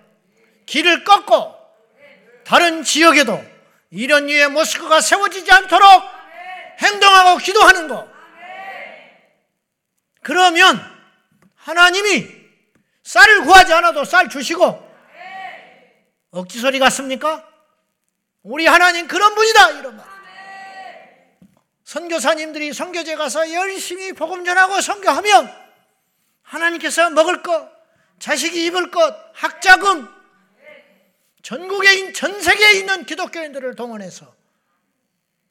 길을 꺾고 다른 지역에도 이런 류의 모스크가 세워지지 않도록 행동하고 기도하는 거. 그러면 하나님이 쌀을 구하지 않아도 쌀 주시고 억지 소리 같습니까? 우리 하나님 그런 분이다 이런 말. 선교사님들이 선교제 가서 열심히 복음 전하고 선교하면 하나님께서 먹을 것, 자식이 입을 것, 학자금 전국에 전 세계에 있는 기독교인들을 동원해서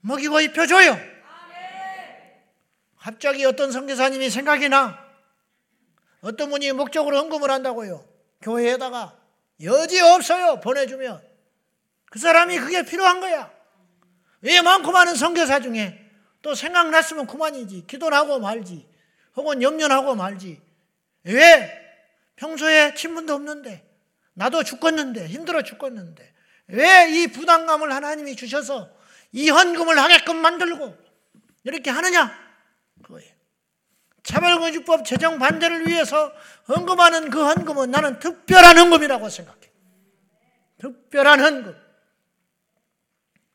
먹이고 입혀줘요. 갑자기 어떤 선교사님이 생각이 나. 어떤 분이 목적으로 헌금을 한다고요. 교회에다가 여지 없어요. 보내주면 그 사람이 그게 필요한 거야. 왜 많고 많은 선교사 중에 또 생각났으면 그만이지. 기도를 하고 말지. 혹은 염려하고 말지. 왜 평소에 친분도 없는데 나도 죽겠는데 힘들어 죽겠는데 왜 이 부담감을 하나님이 주셔서 이 헌금을 하게끔 만들고 이렇게 하느냐? 그거예요. 차별금지법 제정 반대를 위해서 헌금하는 그 헌금은 나는 특별한 헌금이라고 생각해. 특별한 헌금.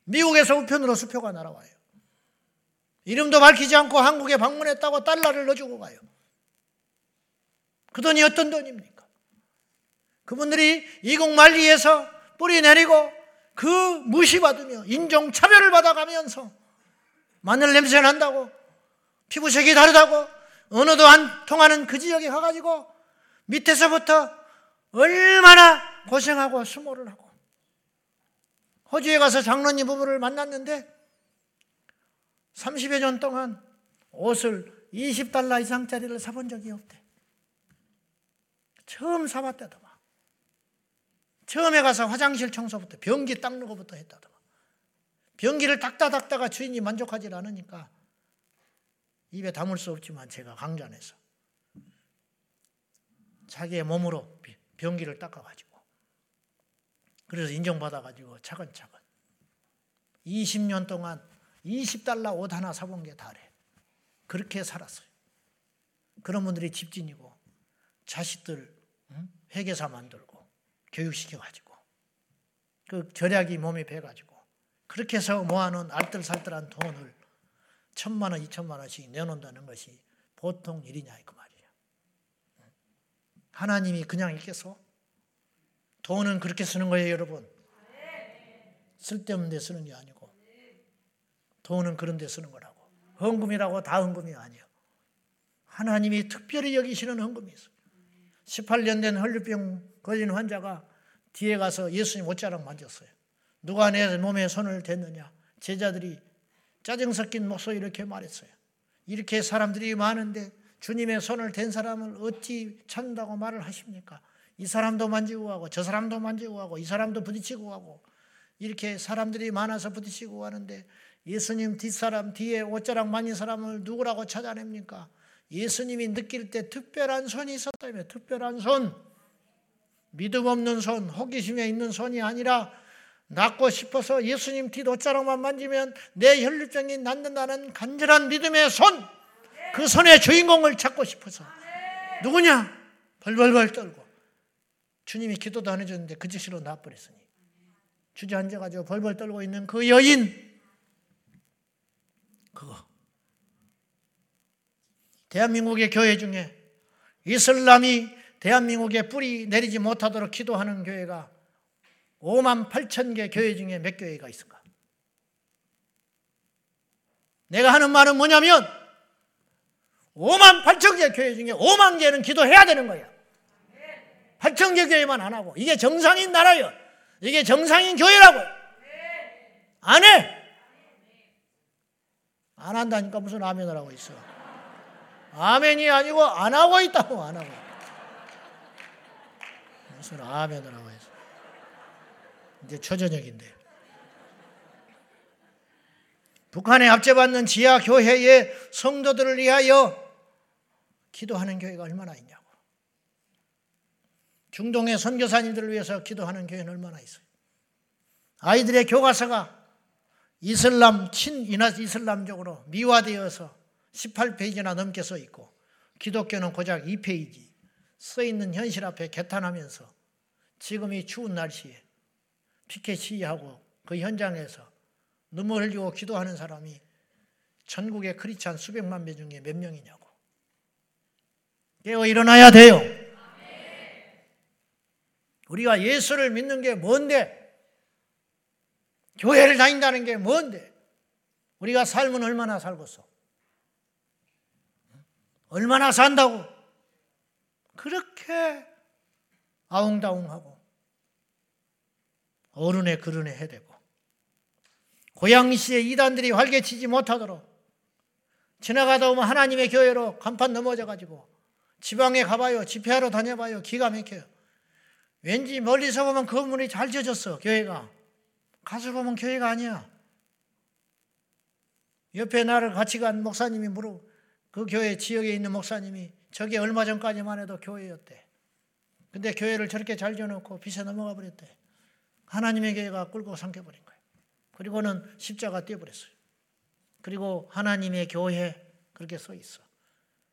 미국에서 우편으로 수표가 날아와요. 이름도 밝히지 않고 한국에 방문했다고 달러를 넣어주고 가요. 그 돈이 어떤 돈입니까? 그분들이 이국 만리에서 뿌리 내리고 그 무시받으며 인종차별을 받아가면서 마늘 냄새 난다고 피부색이 다르다고 언어도 안 통하는 그 지역에 가가지고 밑에서부터 얼마나 고생하고 수모를 하고 호주에 가서 장로님 부부를 만났는데 30여 년 동안 옷을 20달러 이상짜리를 사본 적이 없대. 처음 사봤다더만. 처음에 가서 화장실 청소부터 변기 닦는 것부터 했다더만. 변기를 닦다 닦다가 주인이 만족하지 않으니까 입에 담을 수 없지만 제가 강좌에서 자기의 몸으로 변기를 닦아가지고 그래서 인정받아가지고 차근차근 20년 동안 20달러 옷 하나 사본 게 다래. 그렇게 살았어요. 그런 분들이 집진이고 자식들 회계사 만들고 교육시켜가지고 그 절약이 몸에 배가지고 그렇게 해서 모아놓은 알뜰살뜰한 돈을 천만 원, 이천만 원씩 내놓는다는 것이 보통 일이냐 그 말이야. 하나님이 그냥 있겠어? 돈은 그렇게 쓰는 거예요, 여러분. 쓸데없는 데 쓰는 게 아니고 돈은 그런 데 쓰는 거라고. 헌금이라고 다 헌금이 아니야. 하나님이 특별히 여기시는 헌금이 있어. 18년 된 헐류병 걸린 환자가 뒤에 가서 예수님 옷자락 만졌어요. 누가 내 몸에 손을 댔느냐? 제자들이 짜증 섞인 목소리 이렇게 말했어요. 이렇게 사람들이 많은데 주님의 손을 댄 사람을 어찌 찾는다고 말을 하십니까? 이 사람도 만지고 가고 저 사람도 만지고 가고 이 사람도 부딪히고 가고 이렇게 사람들이 많아서 부딪히고 가는데 예수님 뒷사람 뒤에 옷자락 만진 사람을 누구라고 찾아냅니까? 예수님이 느낄 때 특별한 손이 있었다며 특별한 손 믿음 없는 손 호기심에 있는 손이 아니라 낫고 싶어서 예수님 뒷 옷자락만 만지면 내 혈류병이 낫는다는 간절한 믿음의 손 그 손의 주인공을 찾고 싶어서 누구냐? 벌벌벌 떨고 주님이 기도도 안 해줬는데 그 즉시로 나버렸으니 주저앉아가지고 벌벌 떨고 있는 그 여인 그거 대한민국의 교회 중에 이슬람이 대한민국에 뿌리 내리지 못하도록 기도하는 교회가 5만 8천 개 교회 중에 몇 교회가 있을까? 내가 하는 말은 뭐냐면 5만 8천 개 교회 중에 5만 개는 기도해야 되는 거야. 8천 개 교회만 안 하고 이게 정상인 나라요. 이게 정상인 교회라고. 안 해. 안 한다니까 무슨 아멘을 하고 있어. 아멘이 아니고 안 하고 있다고 안 하고. 무슨 아멘을 하고 있어. 이제 초저녁인데. 북한에 압제받는 지하 교회의 성도들을 위하여 기도하는 교회가 얼마나 있냐고. 중동의 선교사님들을 위해서 기도하는 교회는 얼마나 있어요. 아이들의 교과서가 이슬람 친이나 이슬람적으로 미화되어서 18페이지나 넘게 써 있고 기독교는 고작 2페이지 써 있는 현실 앞에 개탄하면서 지금 이 추운 날씨에 피켓 시위하고 그 현장에서 눈물 흘리고 기도하는 사람이 전국의 크리스찬 수백만 명 중에 몇 명이냐고. 깨어 일어나야 돼요. 우리가 예수를 믿는 게 뭔데? 교회를 다닌다는 게 뭔데? 우리가 삶은 얼마나 살겠어? 얼마나 산다고? 그렇게 아웅다웅하고 어른의 그른에 해대고 고양시의 이단들이 활개치지 못하도록 지나가다 보면 하나님의 교회로 간판 넘어져 가지고 지방에 가봐요 집회하러 다녀봐요 기가 막혀요 왠지 멀리서 보면 건물이 잘 지어졌어 교회가 가서 보면 교회가 아니야. 옆에 나를 같이 간 목사님이 물어 그 교회 지역에 있는 목사님이 저게 얼마 전까지만 해도 교회였대. 근데 교회를 저렇게 잘 지어놓고 빛에 넘어가 버렸대. 하나님의 교회가 꿀고 삼켜버린 거예요. 그리고는 십자가 떼어버렸어요. 그리고 하나님의 교회 그렇게 써 있어.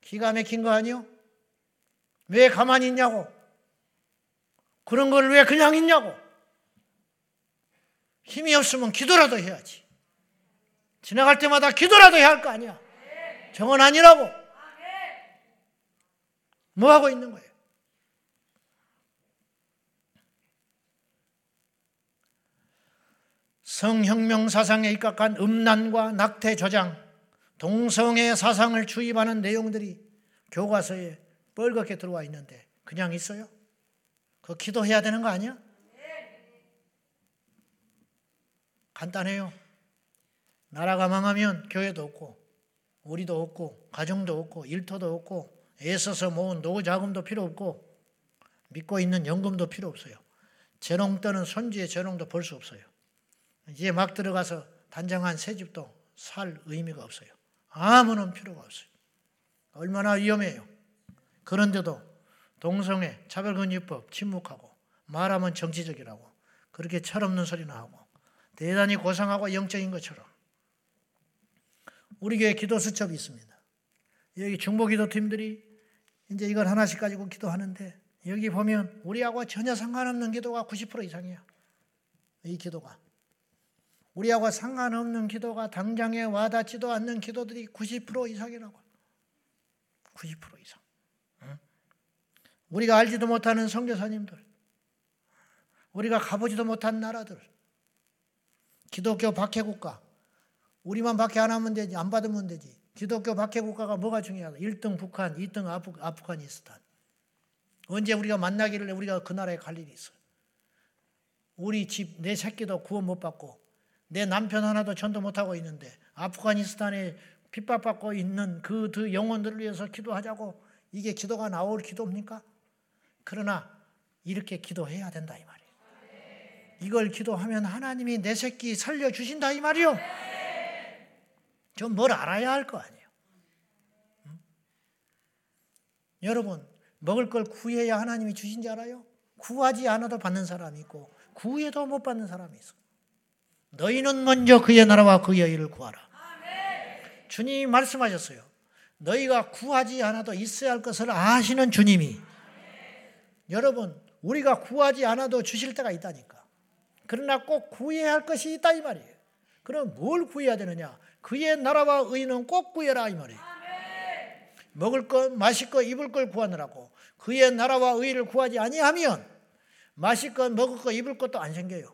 기가 막힌 거 아니요? 왜 가만히 있냐고? 그런 걸 왜 그냥 있냐고? 힘이 없으면 기도라도 해야지. 지나갈 때마다 기도라도 해야 할 거 아니야. 정은 아니라고. 뭐 하고 있는 거예요? 성혁명 사상에 입각한 음란과 낙태 조장, 동성애 사상을 주입하는 내용들이 교과서에 뻘겋게 들어와 있는데 그냥 있어요? 그 기도해야 되는 거 아니야? 간단해요. 나라가 망하면 교회도 없고, 우리도 없고, 가정도 없고, 일터도 없고, 애써서 모은 노후 자금도 필요 없고, 믿고 있는 연금도 필요 없어요. 재롱 떠는 손주의 재롱도 볼 수 없어요. 이제 막 들어가서 단정한 새 집도 살 의미가 없어요. 아무런 필요가 없어요. 얼마나 위험해요. 그런데도 동성애, 차별금지법 침묵하고 말하면 정치적이라고 그렇게 철없는 소리나 하고 대단히 고상하고 영적인 것처럼 우리 교회 기도 수첩이 있습니다. 여기 중보 기도팀들이 이제 이걸 하나씩 가지고 기도하는데 여기 보면 우리하고 전혀 상관없는 기도가 90% 이상이야. 이 기도가. 우리하고 상관없는 기도가 당장에 와닿지도 않는 기도들이 90% 이상이라고. 90% 이상. 우리가 알지도 못하는 성교사님들, 우리가 가보지도 못한 나라들, 기독교 박해국가. 우리만 박해 안 하면 되지. 안 받으면 되지. 기독교 박해국가가 뭐가 중요하다. 1등 북한, 2등 아프, 아프가니스탄. 언제 우리가 만나기를 우리가 그 나라에 갈 일이 있어. 우리 집 내 새끼도 구원 못 받고 내 남편 하나도 전도 못 하고 있는데 아프가니스탄에 핍박받고 있는 그두 영혼들을 위해서 기도하자고 이게 기도가 나올 기도입니까? 그러나 이렇게 기도해야 된다 이 말이에요. 이걸 기도하면 하나님이 내 새끼 살려 주신다 이 말이요. 좀 뭘 알아야 할 거 아니에요. 응? 여러분 먹을 걸 구해야 하나님이 주신지 알아요? 구하지 않아도 받는 사람이 있고 구해도 못 받는 사람이 있어. 너희는 먼저 그의 나라와 그의 일을 구하라. 주님이 말씀하셨어요. 너희가 구하지 않아도 있어야 할 것을 아시는 주님이. 여러분, 우리가 구하지 않아도 주실 때가 있다니까. 그러나 꼭 구해야 할 것이 있다 이 말이에요. 그럼 뭘 구해야 되느냐? 그의 나라와 의는 꼭 구해라 이 말이에요. 먹을 것, 마실 것, 입을 걸 구하느라고 그의 나라와 의를 구하지 아니하면 마실 것, 먹을 것, 입을 것도 안 생겨요.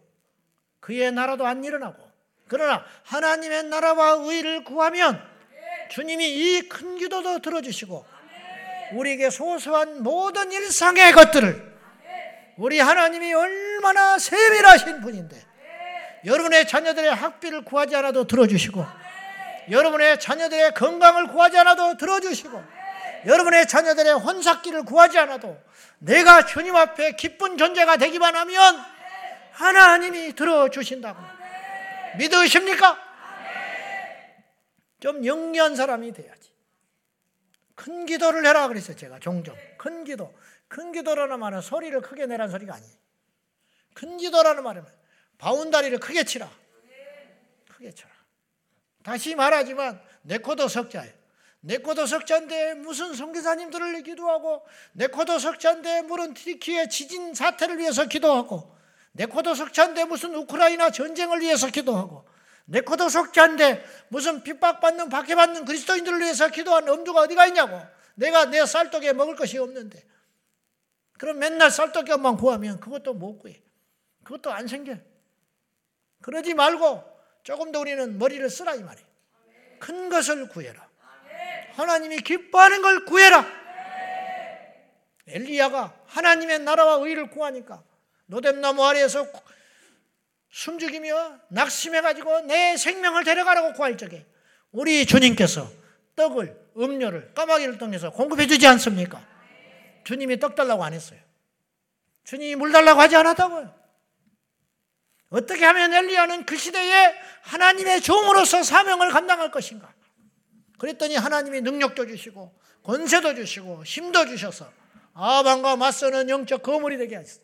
그의 나라도 안 일어나고. 그러나 하나님의 나라와 의를 구하면 주님이 이 큰 기도도 들어주시고 우리에게 소소한 모든 일상의 것들을 우리 하나님이 얼마나 세밀하신 분인데 여러분의 자녀들의 학비를 구하지 않아도 들어주시고 여러분의 자녀들의 건강을 구하지 않아도 들어주시고 여러분의 자녀들의 혼삭기를 구하지 않아도 내가 주님 앞에 기쁜 존재가 되기만 하면 하나님이 들어주신다고 믿으십니까? 좀 영리한 사람이 돼야지. 큰 기도를 해라 그랬어요 제가 종종. 큰 기도. 큰 기도라는 말은 소리를 크게 내라는 소리가 아니에요. 큰 기도라는 말은 바운다리를 크게 치라. 크게 쳐라. 다시 말하지만 내 코도 석자예요. 내 코도 석자인데 무슨 선교사님들을 기도하고 내 코도 석자인데 물은 트리키의 지진 사태를 위해서 기도하고 내 코도 석자인데 무슨 우크라이나 전쟁을 위해서 기도하고 내 코도 속자인데 무슨 핍박받는 박해받는 그리스도인들을 위해서 기도하는 엄두가 어디가 있냐고. 내가 내 쌀떡에 먹을 것이 없는데. 그럼 맨날 쌀떡에만 구하면 그것도 못 구해. 그것도 안 생겨. 그러지 말고 조금 더 우리는 머리를 쓰라 이 말이에요. 큰 것을 구해라. 하나님이 기뻐하는 걸 구해라. 엘리야가 하나님의 나라와 의를 구하니까 노뎀나무 아래에서 숨죽이며 낙심해가지고 내 생명을 데려가라고 구할 적에 우리 주님께서 떡을, 음료를, 까마귀를 통해서 공급해 주지 않습니까? 주님이 떡 달라고 안 했어요. 주님이 물 달라고 하지 않았다고요. 어떻게 하면 엘리야는 그 시대에 하나님의 종으로서 사명을 감당할 것인가? 그랬더니 하나님이 능력도 주시고 권세도 주시고 힘도 주셔서 아방과 맞서는 영적 거물이 되게 하셨어요.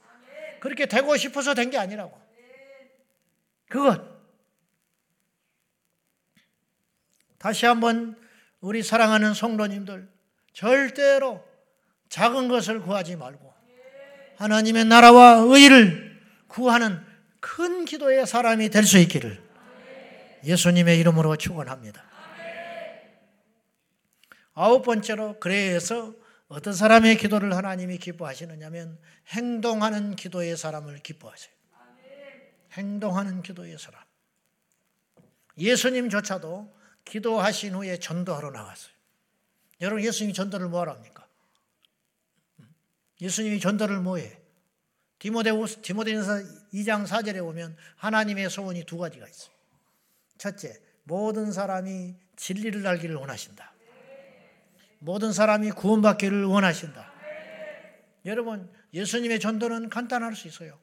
그렇게 되고 싶어서 된 게 아니라고. 그것. 다시 한번 우리 사랑하는 성도님들 절대로 작은 것을 구하지 말고 하나님의 나라와 의를 구하는 큰 기도의 사람이 될 수 있기를 예수님의 이름으로 축원합니다. 아홉 번째로 그래서 어떤 사람의 기도를 하나님이 기뻐하시느냐면 행동하는 기도의 사람을 기뻐하세요. 행동하는 기도의 사람. 예수님조차도 기도하신 후에 전도하러 나갔어요. 여러분 예수님이 전도를 뭐하러 합니까? 예수님이 전도를 뭐해? 디모데후서 디모데전서 2장 4절에 보면 하나님의 소원이 두 가지가 있어요. 첫째, 모든 사람이 진리를 알기를 원하신다. 모든 사람이 구원받기를 원하신다. 여러분, 예수님의 전도는 간단할 수 있어요.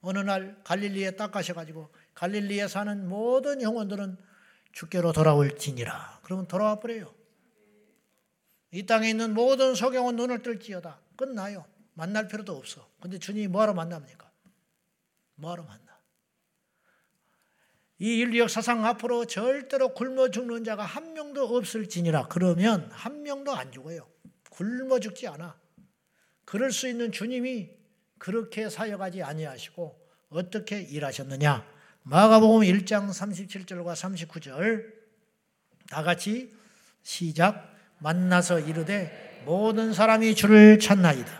어느 날 갈릴리에 딱 가셔가지고 갈릴리에 사는 모든 영혼들은 주께로 돌아올지니라. 그러면 돌아와 버려요. 이 땅에 있는 모든 소경은 눈을 뜰지어다. 끝나요. 만날 필요도 없어. 근데 주님이 뭐하러 만납니까? 뭐하러 만나? 이 인류 역사상 앞으로 절대로 굶어 죽는 자가 한 명도 없을지니라. 그러면 한 명도 안 죽어요. 굶어 죽지 않아. 그럴 수 있는 주님이 그렇게 사역하지 아니하시고 어떻게 일하셨느냐? 마가복음 1장 37절과 39절 다 같이 시작 만나서 이르되 모든 사람이 주를 찾나이다.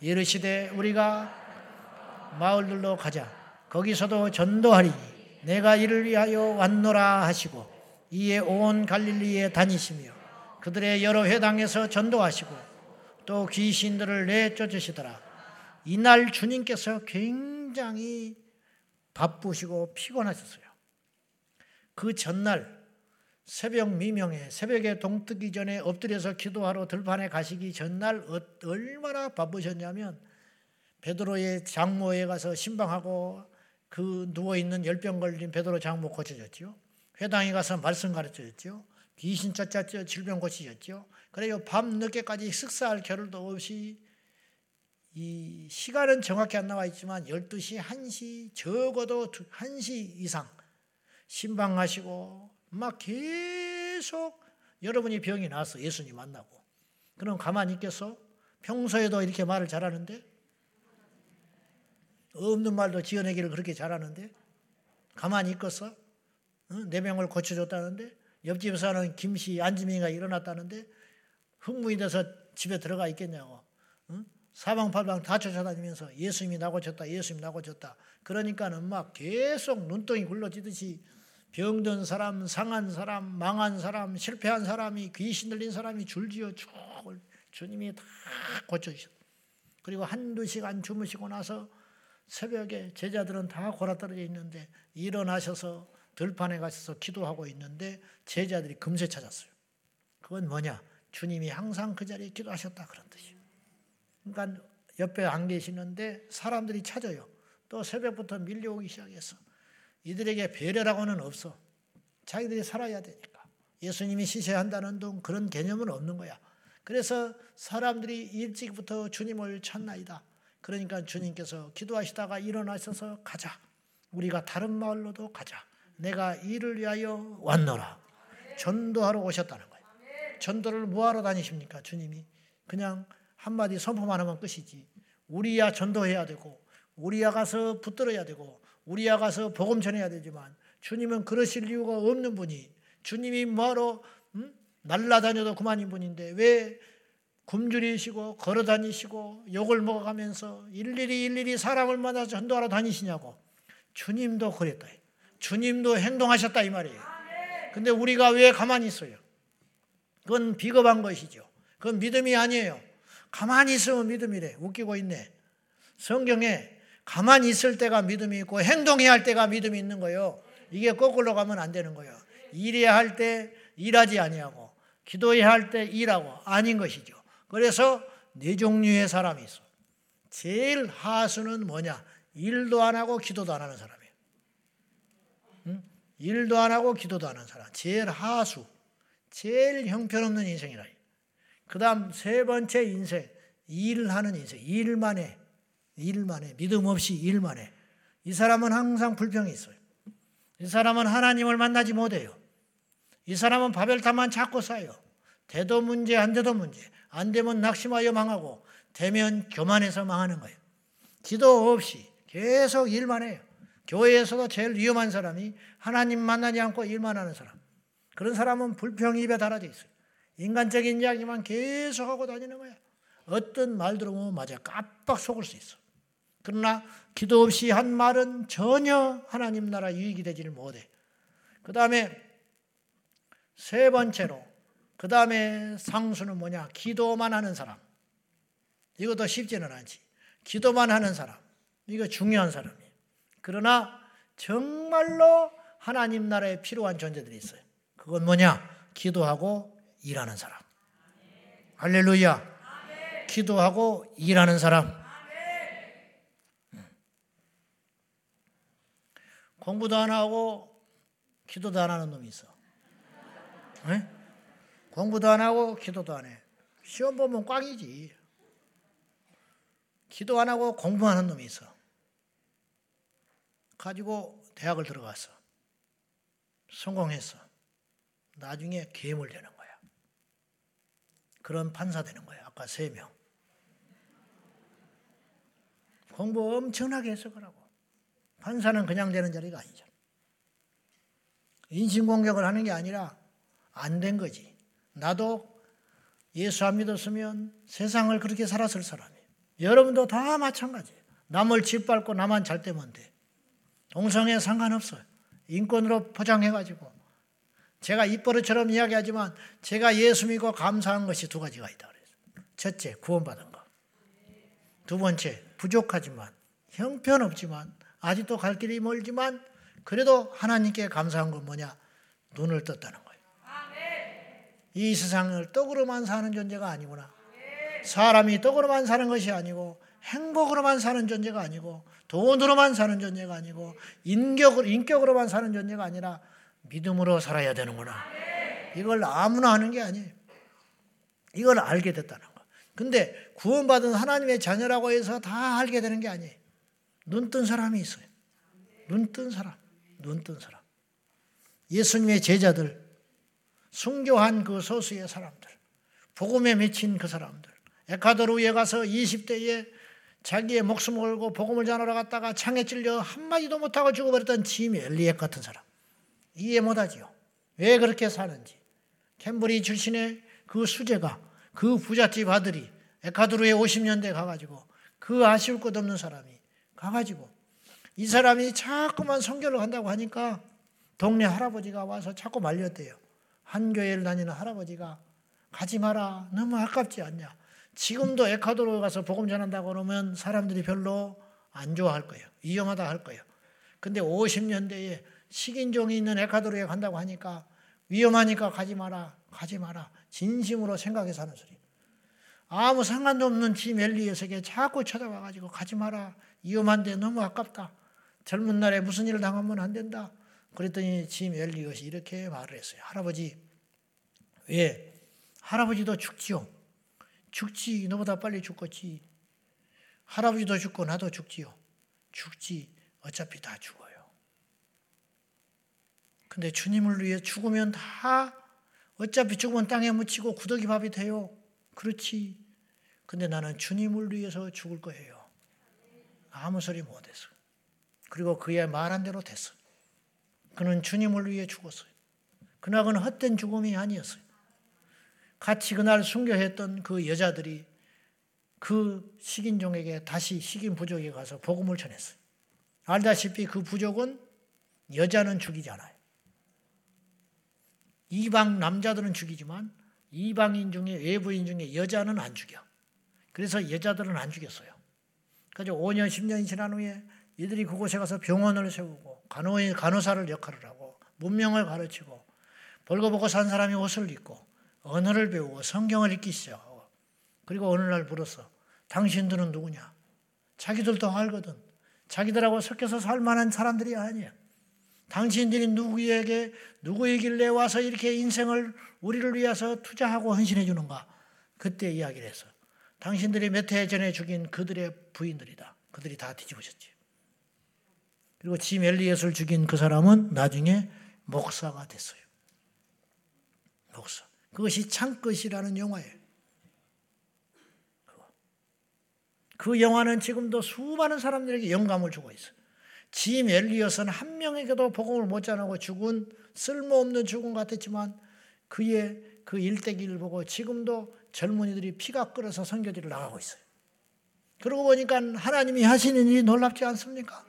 이르시되 우리가 마을들로 가자. 거기서도 전도하리니 내가 이를 위하여 왔노라 하시고 이에 온 갈릴리에 다니시며 그들의 여러 회당에서 전도하시고 또 귀신들을 내쫓으시더라. 이날 주님께서 굉장히 바쁘시고 피곤하셨어요. 그 전날 새벽 미명에 새벽에 동뜨기 전에 엎드려서 기도하러 들판에 가시기 전날 어, 얼마나 바쁘셨냐면 베드로의 장모에 가서 신방하고 그 누워 있는 열병 걸린 베드로 장모 고쳐졌죠. 회당에 가서 말씀 가르쳐줬죠. 귀신 쫓았죠. 질병 고치셨죠. 그래요. 밤 늦게까지 식사할 겨를도 없이 이 시간은 정확히 안 나와 있지만 12시, 1시, 적어도 1시 이상 신방하시고 막 계속 여러분이 병이 나서 예수님 만나고 그럼 가만히 있겠어? 평소에도 이렇게 말을 잘하는데? 없는 말도 지어내기를 그렇게 잘하는데? 가만히 있겠어? 내 병을 고쳐줬다는데? 옆집 사는 김씨 안지민이가 일어났다는데? 흥분이 돼서 집에 들어가 있겠냐고 사방팔방 다 쫓아다니면서 예수님이 나 고쳤다 예수님이 나 고쳤다 그러니까는 막 계속 눈덩이 굴러지듯이 병든 사람, 상한 사람, 망한 사람, 실패한 사람이 귀신 들린 사람이 줄지어 쭉 주님이 다 고쳐주셨다. 그리고 한두 시간 주무시고 나서 새벽에 제자들은 다 골아떨어져 있는데 일어나셔서 들판에 가셔서 기도하고 있는데 제자들이 금세 찾았어요. 그건 뭐냐? 주님이 항상 그 자리에 기도하셨다 그런 뜻이에요. 그러니까 옆에 안 계시는데 사람들이 찾아요. 또 새벽부터 밀려오기 시작했어. 이들에게 배려라고는 없어. 자기들이 살아야 되니까. 예수님이 시셔야 한다는 등 그런 개념은 없는 거야. 그래서 사람들이 일찍부터 주님을 찾나이다. 그러니까 주님께서 기도하시다가 일어나셔서 가자. 우리가 다른 마을로도 가자. 내가 이를 위하여 왔노라. 전도하러 오셨다는 거예요. 전도를 뭐하러 다니십니까? 주님이. 그냥 한마디 선포만 하면 끝이지. 우리야 전도해야 되고, 우리야 가서 붙들어야 되고, 우리야 가서 복음 전해야 되지만 주님은 그러실 이유가 없는 분이 주님이 뭐로 음? 날라다녀도 그만인 분인데 왜 굶주리시고 걸어 다니시고 욕을 먹어가면서 일일이 일일이 사람을 만나서 전도하러 다니시냐고 주님도 그랬다. 주님도 행동하셨다 이 말이에요. 근데 우리가 왜 가만히 있어요? 그건 비겁한 것이죠. 그건 믿음이 아니에요. 가만히 있으면 믿음이래. 웃기고 있네. 성경에 가만히 있을 때가 믿음이 있고 행동해야 할 때가 믿음이 있는 거예요. 이게 거꾸로 가면 안 되는 거예요. 일해야 할 때 일하지 아니하고 기도해야 할 때 일하고 아닌 것이죠. 그래서 네 종류의 사람이 있어. 제일 하수는 뭐냐? 일도 안 하고 기도도 안 하는 사람이에요. 응? 일도 안 하고 기도도 안 하는 사람. 제일 하수. 제일 형편없는 인생이라. 그 다음 세 번째 인생. 일하는 인생. 일만 해. 일만 해. 믿음 없이 일만 해. 이 사람은 항상 불평이 있어요. 이 사람은 하나님을 만나지 못해요. 이 사람은 바벨탑만 찾고 쌓요. 대도 문제, 안 돼도 문제. 안 되면 낙심하여 망하고, 되면 교만해서 망하는 거예요. 기도 없이 계속 일만 해요. 교회에서도 제일 위험한 사람이 하나님 만나지 않고 일만 하는 사람. 그런 사람은 불평이 입에 달아져 있어요. 인간적인 이야기만 계속 하고 다니는 거야. 어떤 말 들어보면 맞아. 깜빡 속을 수 있어. 그러나 기도 없이 한 말은 전혀 하나님 나라 유익이 되지를 못해. 그 다음에 세 번째로 그 다음에 상수는 뭐냐? 기도만 하는 사람. 이것도 쉽지는 않지. 기도만 하는 사람. 이거 중요한 사람이에요. 그러나 정말로 하나님 나라에 필요한 존재들이 있어요. 그건 뭐냐? 기도하고 일하는 사람. 할렐루야. 기도하고 일하는 사람. 공부도 안 하고 기도도 안 하는 놈이 있어. 네? 공부도 안 하고 기도도 안 해. 시험 보면 꽝이지. 기도 안 하고 공부하는 놈이 있어. 가지고 대학을 들어갔어. 성공했어. 나중에 괴물 되는. 그런 판사 되는 거야. 아까 세 명. 공부 엄청나게 해서 그러고. 판사는 그냥 되는 자리가 아니죠. 인신공격을 하는 게 아니라 안 된 거지. 나도 예수 안 믿었으면 세상을 그렇게 살았을 사람이에요. 여러분도 다 마찬가지예요. 남을 짓밟고 나만 잘 되면 돼. 동성애 상관없어요. 인권으로 포장해가지고. 제가 입버릇처럼 이야기하지만 제가 예수 믿고 감사한 것이 두 가지가 있다. 그랬어요. 첫째, 구원받은 것. 두 번째, 부족하지만, 형편없지만, 아직도 갈 길이 멀지만, 그래도 하나님께 감사한 건 뭐냐? 눈을 떴다는 거예요. 이 세상을 떡으로만 사는 존재가 아니구나. 사람이 떡으로만 사는 것이 아니고 행복으로만 사는 존재가 아니고 돈으로만 사는 존재가 아니고 인격으로, 인격으로만 사는 존재가 아니라 믿음으로 살아야 되는구나. 이걸 아무나 하는 게 아니에요. 이걸 알게 됐다는 거. 근데 구원받은 하나님의 자녀라고 해서 다 알게 되는 게 아니에요. 눈 뜬 사람이 있어요. 눈 뜬 사람. 눈 뜬 사람. 예수님의 제자들, 순교한 그 소수의 사람들, 복음에 미친 그 사람들, 에콰도르에 가서 20대에 자기의 목숨을 걸고 복음을 전하러 갔다가 창에 찔려 한마디도 못하고 죽어버렸던 짐 엘리엣 같은 사람. 이해 못하지요. 왜 그렇게 사는지. 캠브리 출신의 그 수제가 그 부잣집 아들이 에콰도르에 50년대 가가지고 그 아쉬울 것 없는 사람이 가가지고 이 사람이 자꾸만 성교를 한다고 하니까 동네 할아버지가 와서 자꾸 말렸대요. 한 교회를 다니는 할아버지가 가지 마라. 너무 아깝지 않냐. 지금도 에콰도르 가서 복음 전한다고 그러면 사람들이 별로 안 좋아할 거예요. 위험하다 할 거예요. 근데 50년대에 식인종이 있는 에콰도르에 간다고 하니까 위험하니까 가지 마라. 가지 마라. 진심으로 생각해서 하는 소리. 아무 상관도 없는 지 멜리에서게 자꾸 쳐다봐가지고 가지 마라. 위험한데 너무 아깝다. 젊은 날에 무슨 일을 당하면 안 된다. 그랬더니 짐 엘리엇이 이렇게 말을 했어요. 할아버지, 왜? 할아버지도 죽지요. 죽지. 너보다 빨리 죽겠지. 할아버지도 죽고 나도 죽지요. 죽지. 어차피 다 죽어요. 근데 주님을 위해 죽으면 다 어차피 죽으면 땅에 묻히고 구더기 밥이 돼요. 그렇지. 근데 나는 주님을 위해서 죽을 거예요. 아무 소리 못했어. 그리고 그의 말한 대로 됐어. 그는 주님을 위해 죽었어요. 그나그는 헛된 죽음이 아니었어요. 같이 그날 순교했던 그 여자들이 그 식인종에게 다시 식인 부족에 가서 복음을 전했어요. 알다시피 그 부족은 여자는 죽이잖아요. 이방 남자들은 죽이지만 이방인 중에 외부인 중에 여자는 안 죽여. 그래서 여자들은 안 죽였어요. 그래서 5년 10년이 지난 후에 이들이 그곳에 가서 병원을 세우고 간호, 간호사를 역할을 하고 문명을 가르치고 벌거벗고 산 사람이 옷을 입고 언어를 배우고 성경을 읽기 시작하고 그리고 어느 날 물었어. 당신들은 누구냐? 자기들도 알거든. 자기들하고 섞여서 살 만한 사람들이 아니야. 당신들이 누구에게 누구이길래 와서 이렇게 인생을 우리를 위해서 투자하고 헌신해 주는가? 그때 이야기를 해서 당신들이 몇 해 전에 죽인 그들의 부인들이다. 그들이 다 뒤집어졌지. 그리고 짐 엘리엇을 죽인 그 사람은 나중에 목사가 됐어요. 목사. 그것이 창끝이라는 영화예요. 그 영화는 지금도 수많은 사람들에게 영감을 주고 있어요. 짐 엘리엇은 한 명에게도 복음을 못 전하고 죽은 쓸모없는 죽음 같았지만 그의 그 일대기를 보고 지금도 젊은이들이 피가 끓어서 선교지를 나가고 있어요. 그러고 보니까 하나님이 하시는 일이 놀랍지 않습니까?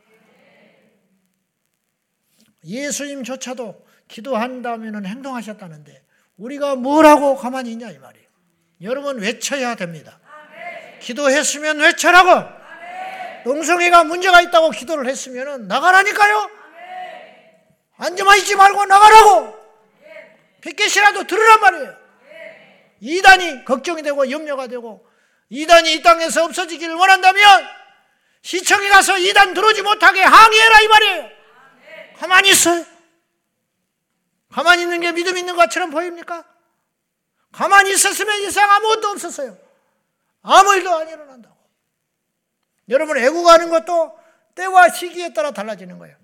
예수님조차도 기도한다면 행동하셨다는데 우리가 뭘 하고 가만히 있냐 이 말이에요. 여러분 외쳐야 됩니다. 기도했으면 외쳐라고. 농성이가 문제가 있다고 기도를 했으면 나가라니까요. 앉아만 있지 말고 나가라고. 빗개시라도 들으란 말이에요. 이단이 걱정이 되고 염려가 되고 이단이 이 땅에서 없어지기를 원한다면 시청에 가서 이단 들어오지 못하게 항의해라 이 말이에요. 가만히 있어요. 가만히 있는 게 믿음 있는 것처럼 보입니까? 가만히 있었으면 이상 아무것도 없었어요. 아무 일도 안 일어난다고. 여러분, 애국하는 것도 때와 시기에 따라 달라지는 거예요.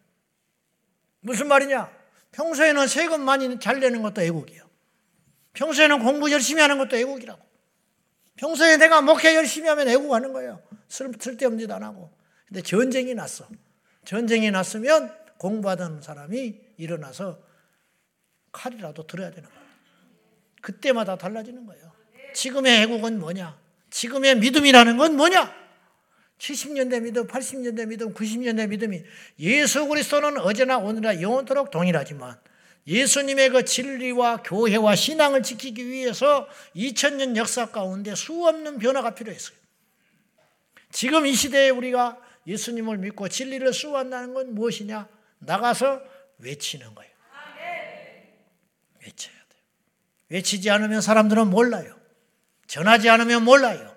무슨 말이냐? 평소에는 세금 많이 잘 내는 것도 애국이에요. 평소에는 공부 열심히 하는 것도 애국이라고. 평소에 내가 목회 열심히 하면 애국하는 거예요. 쓸데없는 짓 안 하고. 근데 전쟁이 났어. 전쟁이 났으면 공부하던 사람이 일어나서 칼이라도 들어야 되는 거예요. 그때마다 달라지는 거예요. 지금의 애국은 뭐냐? 지금의 믿음이라는 건 뭐냐? 70년대 믿음, 80년대 믿음, 90년대 믿음이 예수 그리스도는 어제나 오늘이나 영원토록 동일하지만 예수님의 그 진리와 교회와 신앙을 지키기 위해서 2000년 역사 가운데 수없는 변화가 필요했어요. 지금 이 시대에 우리가 예수님을 믿고 진리를 수호한다는 건 무엇이냐? 나가서 외치는 거예요. 외쳐야 돼요. 외치지 않으면 사람들은 몰라요. 전하지 않으면 몰라요.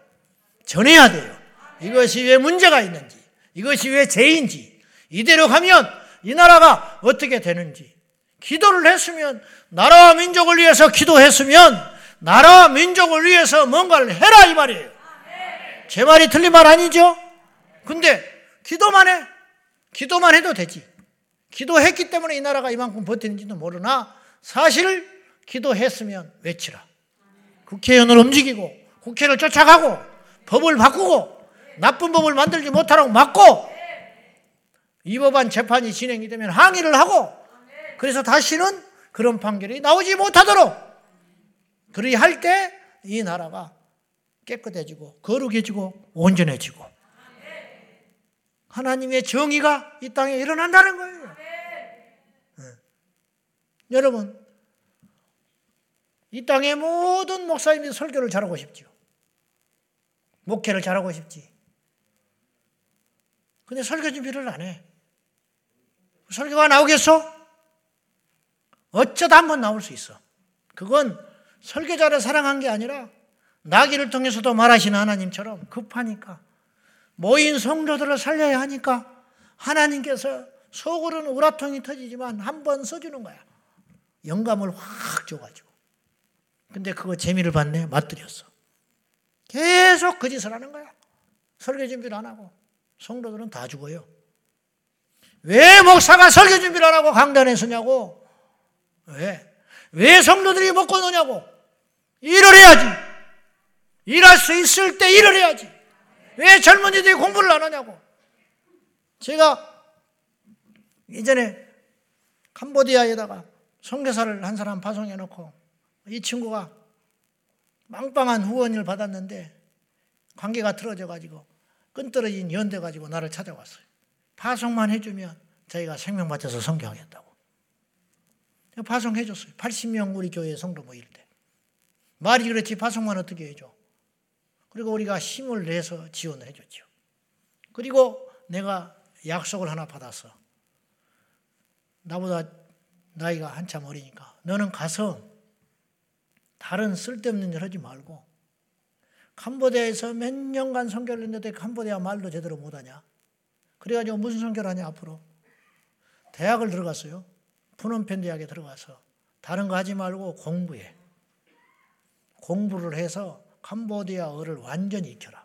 전해야 돼요. 이것이 왜 문제가 있는지, 이것이 왜 죄인지, 이대로 가면 이 나라가 어떻게 되는지, 기도를 했으면, 나라와 민족을 위해서 기도했으면, 나라와 민족을 위해서 뭔가를 해라 이 말이에요. 제 말이 틀린 말 아니죠? 근데 기도만 해. 기도만 해도 되지. 기도했기 때문에 이 나라가 이만큼 버티는지도 모르나 사실 기도했으면 외치라. 국회의원을 움직이고 국회를 쫓아가고 법을 바꾸고 나쁜 법을 만들지 못하라고 막고 이 법안 재판이 진행이 되면 항의를 하고 그래서 다시는 그런 판결이 나오지 못하도록 그리 할 때 이 나라가 깨끗해지고 거룩해지고 온전해지고 하나님의 정의가 이 땅에 일어난다는 거예요. 네. 여러분, 이 땅의 모든 목사님이 설교를 잘하고 싶죠. 목회를 잘하고 싶지. 근데 설교 준비를 안 해. 설교가 나오겠어? 어쩌다 한번 나올 수 있어. 그건 설교자를 사랑한 게 아니라 나기를 통해서도 말하시는 하나님처럼 급하니까 모인 성도들을 살려야 하니까 하나님께서 속으로는 우라통이 터지지만 한 번 써주는 거야. 영감을 확 줘가지고. 근데 그거 재미를 봤네. 맞들였어. 계속 그 짓을 하는 거야. 설교 준비를 안 하고. 성도들은 다 죽어요. 왜 목사가 설교 준비를 강단에 서냐고? 왜? 왜 성도들이 먹고 노냐고? 일을 해야지. 일할 수 있을 때 일을 해야지. 왜 젊은이들이 공부를 안 하냐고. 제가 이전에 캄보디아에다가 선교사를 한 사람 파송해 놓고 이 친구가 빵빵한 후원을 받았는데 관계가 틀어져 가지고 끈떨어진 연대 가지고 나를 찾아왔어요. 파송만 해주면 저희가 생명 바쳐서 선교하겠다고. 파송해 줬어요. 80명 우리 교회 성도 모일 때. 말이 그렇지 파송만 어떻게 해줘. 그리고 우리가 힘을 내서 지원을 해줬죠. 그리고 내가 약속을 하나 받았어. 나보다 나이가 한참 어리니까 너는 가서 다른 쓸데없는 일 하지 말고 캄보디아에서 몇 년간 선교를 했는데 캄보디아 말도 제대로 못하냐? 그래가지고 무슨 선교를 하냐 앞으로? 대학을 들어갔어요. 푸놈펜 대학에 들어가서 다른 거 하지 말고 공부해. 공부를 해서 캄보디아어를 완전히 익혀라.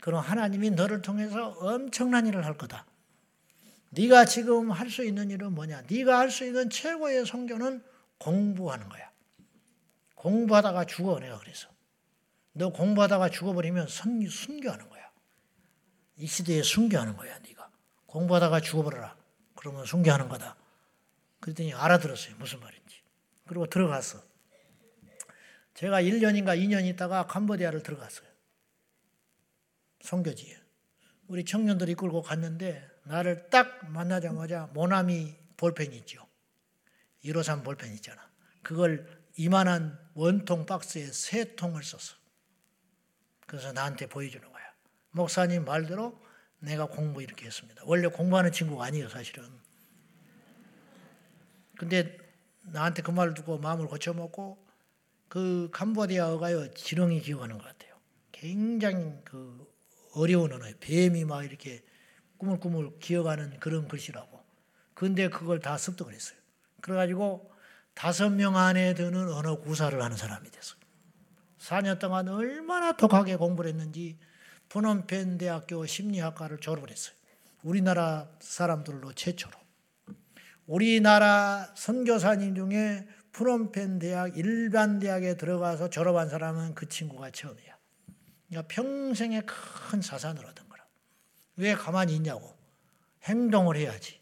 그럼 하나님이 너를 통해서 엄청난 일을 할 거다. 네가 지금 할 수 있는 일은 뭐냐? 네가 할 수 있는 최고의 성교는 공부하는 거야. 공부하다가 죽어 내가 그래서. 너 공부하다가 죽어버리면 선, 순교하는 거야. 이 시대에 순교하는 거야, 네가. 공부하다가 죽어버려라. 그러면 순교하는 거다. 그랬더니 알아들었어요. 무슨 말인지. 그리고 들어갔어. 제가 1년인가 2년 있다가 캄보디아를 들어갔어요. 성교지에. 우리 청년들 이 끌고 갔는데 나를 딱 만나자마자 모나미 볼펜 있죠. 153 볼펜 있잖아. 그걸 이만한 원통 박스에 세 통을 썼어. 그래서 나한테 보여주는 거야. 목사님 말대로 내가 공부 이렇게 했습니다. 원래 공부하는 친구가 아니에요, 사실은. 근데 나한테 그 말을 듣고 마음을 고쳐먹고 그 캄보디아어가요 지렁이 기어가는 것 같아요. 굉장히 그 어려운 언어예요. 뱀이 막 이렇게 꾸물꾸물 기어가는 그런 글씨라고. 근데 그걸 다 습득을 했어요. 그래가지고 다섯 명 안에 드는 언어 구사를 하는 사람이 됐어요. 4년 동안 얼마나 독하게 공부를 했는지 푸놈펜 대학교 심리학과를 졸업을 했어요. 우리나라 사람들로 최초로. 우리나라 선교사님 중에 프롬펜 대학 일반 대학에 들어가서 졸업한 사람은 그 친구가 처음이야. 그러니까 평생에 큰 자산을 얻은 거라. 왜 가만히 있냐고. 행동을 해야지.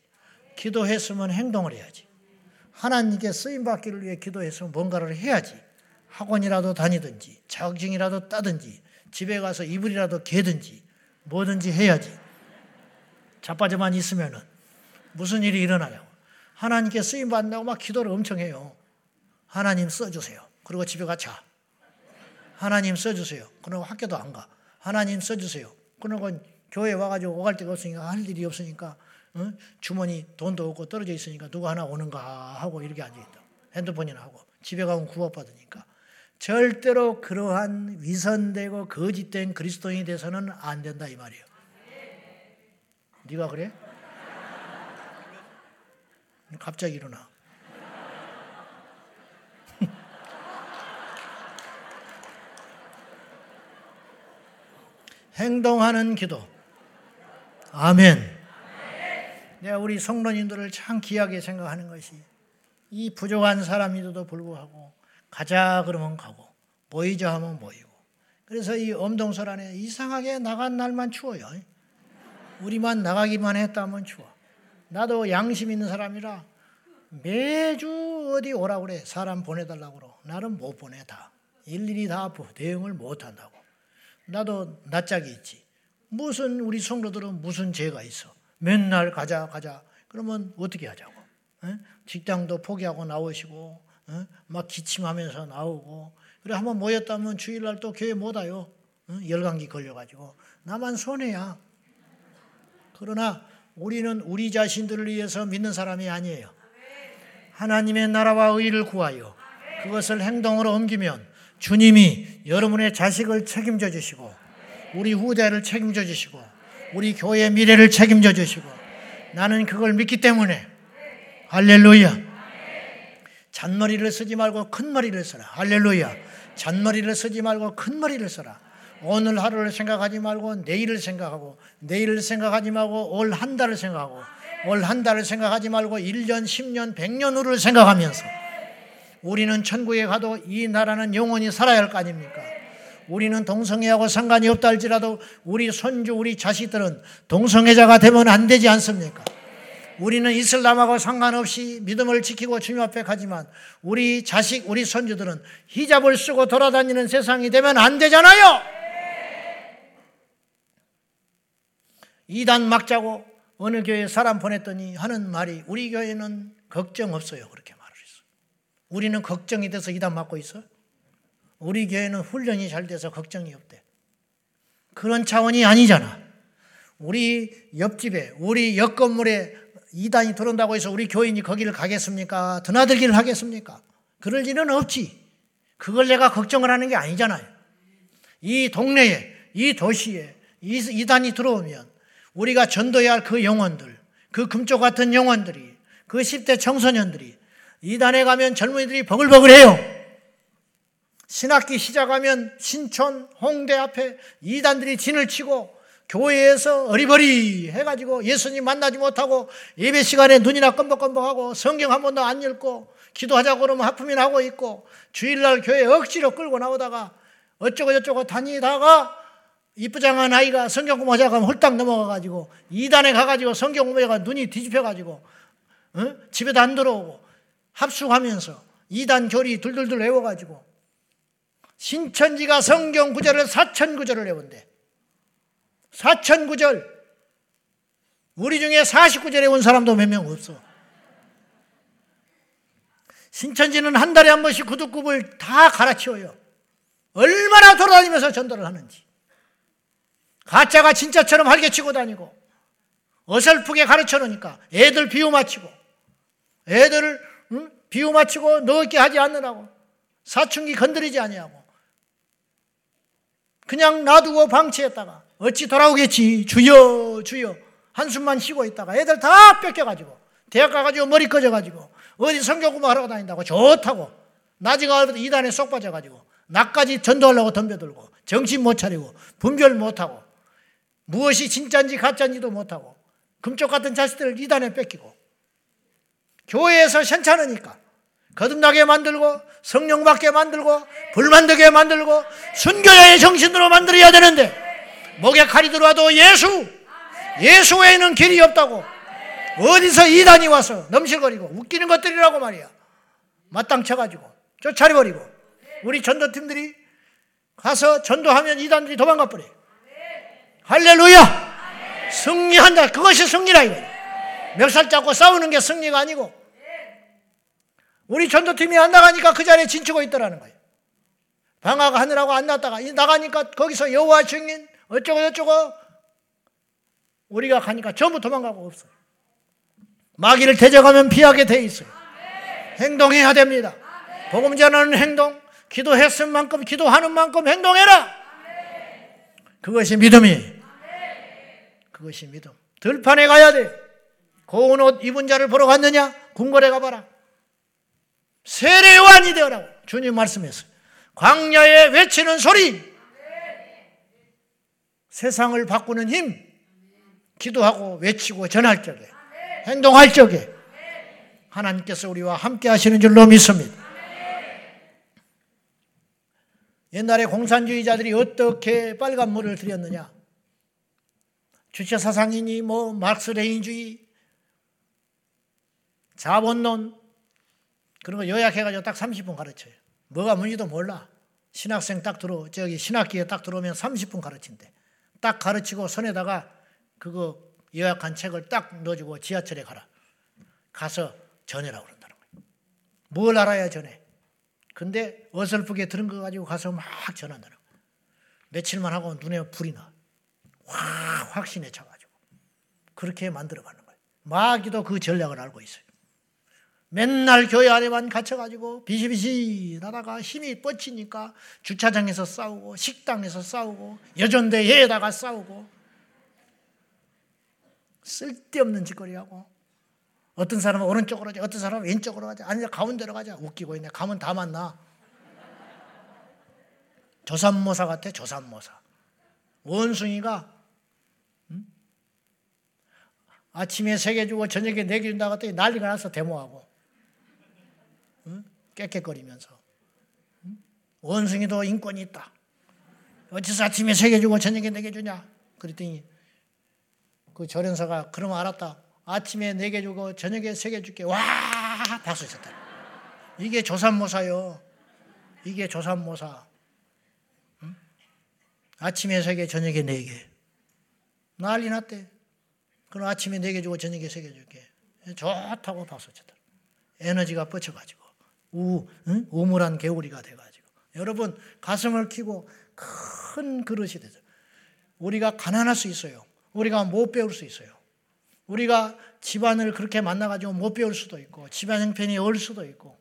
기도했으면 행동을 해야지. 하나님께 쓰임 받기를 위해 기도했으면 뭔가를 해야지. 학원이라도 다니든지, 자격증이라도 따든지, 집에 가서 이불이라도 개든지, 뭐든지 해야지. 자빠져만 있으면은 무슨 일이 일어나요? 하나님께 쓰임 받는다고 막 기도를 엄청 해요. 하나님 써주세요. 그리고 집에 가 자. 하나님 써주세요. 그러고 학교도 안 가. 하나님 써주세요. 그러고 교회 와가지고 오갈 데가 없으니까 할 일이 없으니까 어? 주머니 돈도 없고 떨어져 있으니까 누가 하나 오는가 하고 이렇게 앉아있다. 핸드폰이나 하고 집에 가면 구원받으니까 절대로 그러한 위선되고 거짓된 그리스도인이 돼서는 안 된다 이 말이에요. 네가 그래? 갑자기 일어나. 행동하는 기도. 아멘. 내가 우리 성도님들을 참 귀하게 생각하는 것이 이 부족한 사람이도 불구하고 가자 그러면 가고 모이자 하면 모이고. 그래서 이 엄동설 안에 이상하게 나간 날만 추워요. 우리만 나가기만 했다면 추워. 나도 양심 있는 사람이라 매주 어디 오라 그래. 사람 보내달라고 그러 나는 못 보내 다. 일일이 다 대응을 못 한다고. 나도 낯짝이 있지. 무슨 우리 성도들은 무슨 죄가 있어? 맨날 가자 가자. 그러면 어떻게 하자고? 에? 직장도 포기하고 나오시고 에? 막 기침하면서 나오고 그래 한번 모였다면 주일날 또 교회 못 와요 에? 열감기 걸려가지고 나만 손해야 그러나 우리는 우리 자신들을 위해서 믿는 사람이 아니에요. 하나님의 나라와 의를 구하여 그것을 행동으로 옮기면 주님이 여러분의 자식을 책임져 주시고 우리 후대를 책임져 주시고 우리 교회의 미래를 책임져 주시고 나는 그걸 믿기 때문에 할렐루야 잔머리를 쓰지 말고 큰 머리를 써라 할렐루야 잔머리를 쓰지 말고 큰 머리를 써라 오늘 하루를 생각하지 말고 내일을 생각하고 내일을 생각하지 말고 올 한 달을 생각하고 올 한 달을 생각하지 말고 1년, 10년, 100년 후를 생각하면서 우리는 천국에 가도 이 나라는 영원히 살아야 할 거 아닙니까? 우리는 동성애하고 상관이 없다 할지라도 우리 손주, 우리 자식들은 동성애자가 되면 안 되지 않습니까? 우리는 이슬람하고 상관없이 믿음을 지키고 주님 앞에 가지만 우리 자식, 우리 손주들은 히잡을 쓰고 돌아다니는 세상이 되면 안 되잖아요! 이단 막자고 어느 교회 사람 보냈더니 하는 말이 우리 교회는 걱정 없어요. 그렇게 말을 했어. 우리는 걱정이 돼서 이단 맞고 있어? 우리 교회는 훈련이 잘 돼서 걱정이 없대. 그런 차원이 아니잖아. 우리 옆집에, 우리 옆 건물에 이단이 들어온다고 해서 우리 교인이 거기를 가겠습니까? 드나들기를 하겠습니까? 그럴 일은 없지. 그걸 내가 걱정을 하는 게 아니잖아요. 이 동네에, 이 도시에 이단이 들어오면 우리가 전도해야 할 그 영혼들, 그 금쪽 같은 영혼들이, 그 10대 청소년들이 이단에 가면 젊은이들이 버글버글해요. 신학기 시작하면 신촌, 홍대 앞에 이단들이 진을 치고 교회에서 어리버리 해가지고 예수님 만나지 못하고 예배 시간에 눈이나 껌벅껌벅하고 성경 한 번도 안 읽고 기도하자고 그러면 하품이나 하고 있고 주일날 교회 억지로 끌고 나오다가 어쩌고 저쩌고 다니다가 이쁘장한 아이가 성경 공부하자고 하면 홀딱 넘어가가지고 이단에 가가지고 성경 공부하다가 눈이 뒤집혀가지고 어? 집에도 안 들어오고 합숙하면서 이단 교리 둘둘둘 외워가지고 신천지가 성경 구절을 사천 구절을 외운대. 사천 구절. 우리 중에 49절에 외운 사람도 몇 명 없어. 신천지는 한 달에 한 번씩 구두굽을 다 갈아치워요. 얼마나 돌아다니면서 전도를 하는지. 가짜가 진짜처럼 활개치고 다니고 어설프게 가르쳐 놓으니까 애들 비유 맞히고 애들을 응? 비유 맞히고 넣게 하지 않느라고 사춘기 건드리지 아니하고 그냥 놔두고 방치했다가 어찌 돌아오겠지? 주여 주여. 한숨만 쉬고 있다가 애들 다 뺏겨가지고 대학 가가지고 머리 꺼져가지고 어디 성경 공부하러 다닌다고 좋다고 나중에 알고 이단에 쏙 빠져가지고 나까지 전도하려고 덤벼들고 정신 못 차리고 분별 못하고 무엇이 진짜인지 가짜인지도 못하고 금쪽 같은 자식들을 이단에 뺏기고 교회에서 현찮으니까 거듭나게 만들고 성령 받게 만들고 불만되게 만들고 순교자의 정신으로 만들어야 되는데 목에 칼이 들어와도 예수 예수 외에는 길이 없다고 어디서 이단이 와서 넘실거리고 웃기는 것들이라고 말이야 마땅 쳐가지고 쫓아버리고 우리 전도팀들이 가서 전도하면 이단들이 도망가 버려 할렐루야! 승리한다. 그것이 승리라 이거몇 살 잡고 싸우는 게 승리가 아니고 우리 전도팀이 안 나가니까 그 자리에 진치고 있더라는 거예요. 방학 하느라고 안 났다가 나가니까 거기서 여호와 증인 어쩌고 저쩌고 우리가 가니까 전부 도망가고 없어요. 마귀를 대적하면 피하게 돼 있어요. 행동해야 됩니다. 복음 전하는 행동, 기도했을 만큼 기도하는 만큼 행동해라. 그것이 믿음이. 그것이 믿음. 들판에 가야 돼. 고운 옷 입은 자를 보러 갔느냐? 궁궐에 가봐라. 세례요한이 되어라고 주님 말씀했어요. 광야에 외치는 소리. 세상을 바꾸는 힘. 기도하고 외치고 전할 적에. 행동할 적에. 하나님께서 우리와 함께 하시는 줄로 믿습니다. 옛날에 공산주의자들이 어떻게 빨간 물을 들였느냐? 주체 사상이니 뭐 막스레인주의, 자본론 그런 거 요약해가지고 딱 30분 가르쳐요. 뭐가 뭔지도 몰라. 신학생 딱 들어 저기 신학기에 딱 들어오면 30분 가르친대. 딱 가르치고 손에다가 그거 요약한 책을 딱 넣어주고 지하철에 가라. 가서 전해라 그런다는 거예요. 뭘 알아야 전해? 근데 어설프게 들은 거 가지고 가서 막 전한다는 거예요. 며칠만 하고 눈에 불이 나. 확 확신에 차가지고 그렇게 만들어가는 거예요. 마귀도 그 전략을 알고 있어요. 맨날 교회 안에만 갇혀가지고 비시비시 나다가 힘이 뻗치니까 주차장에서 싸우고 식당에서 싸우고 여전대회에다가 싸우고 쓸데없는 짓거리하고 어떤 사람은 오른쪽으로 가자 어떤 사람은 왼쪽으로 가자 아니 가운데로 가자 웃기고 있네 가면 다 만나 조산모사 같아 조산모사 원숭이가 음? 아침에 세 개 주고 저녁에 네 개 준다고 했더니 난리가 나서 데모하고 응? 깨끗거리면서 응? 원숭이도 인권이 있다. 어째서 아침에 세개 주고 저녁에 네 개 주냐? 그랬더니 그 절연사가 그럼 알았다. 아침에 네 개 주고 저녁에 세 개 줄게. 와 박수 쳤다. 이게 조산모사요. 이게 조산모사. 아침에 세 개, 저녁에 네 개. 난리 났대. 그럼 아침에 네 개 주고 저녁에 세 개 줄게. 좋다고 박수 쳤다. 에너지가 뻗쳐가지고 우, 응? 우물한 개구리가 돼가지고 여러분 가슴을 키고 큰 그릇이 되죠. 우리가 가난할 수 있어요. 우리가 못 배울 수 있어요. 우리가 집안을 그렇게 만나가지고 못 배울 수도 있고 집안 형편이 어울 수도 있고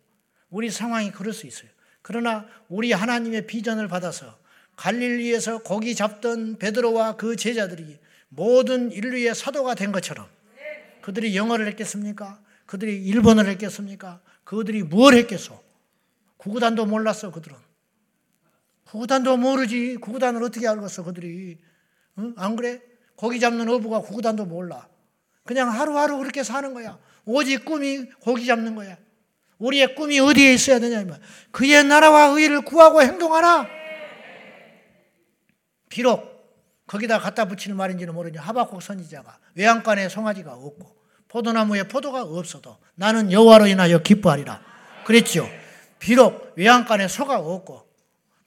우리 상황이 그럴 수 있어요. 그러나 우리 하나님의 비전을 받아서 갈릴리에서 고기 잡던 베드로와 그 제자들이 모든 인류의 사도가 된 것처럼 그들이 영어를 했겠습니까? 그들이 일본어를 했겠습니까? 그들이 뭘 했겠어? 구구단도 몰랐어 그들은. 구구단도 모르지. 구구단을 어떻게 알겠어 그들이. 응? 안 그래? 고기 잡는 어부가 구구단도 몰라. 그냥 하루하루 그렇게 사는 거야. 오직 꿈이 고기 잡는 거야. 우리의 꿈이 어디에 있어야 되냐 그의 나라와 의를 구하고 행동하라. 비록 거기다 갖다 붙이는 말인지는 모르니 하박국 선지자가 외양간에 송아지가 없고 포도나무에 포도가 없어도 나는 여호와로 인하여 기뻐하리라. 그랬죠. 비록 외양간에 소가 없고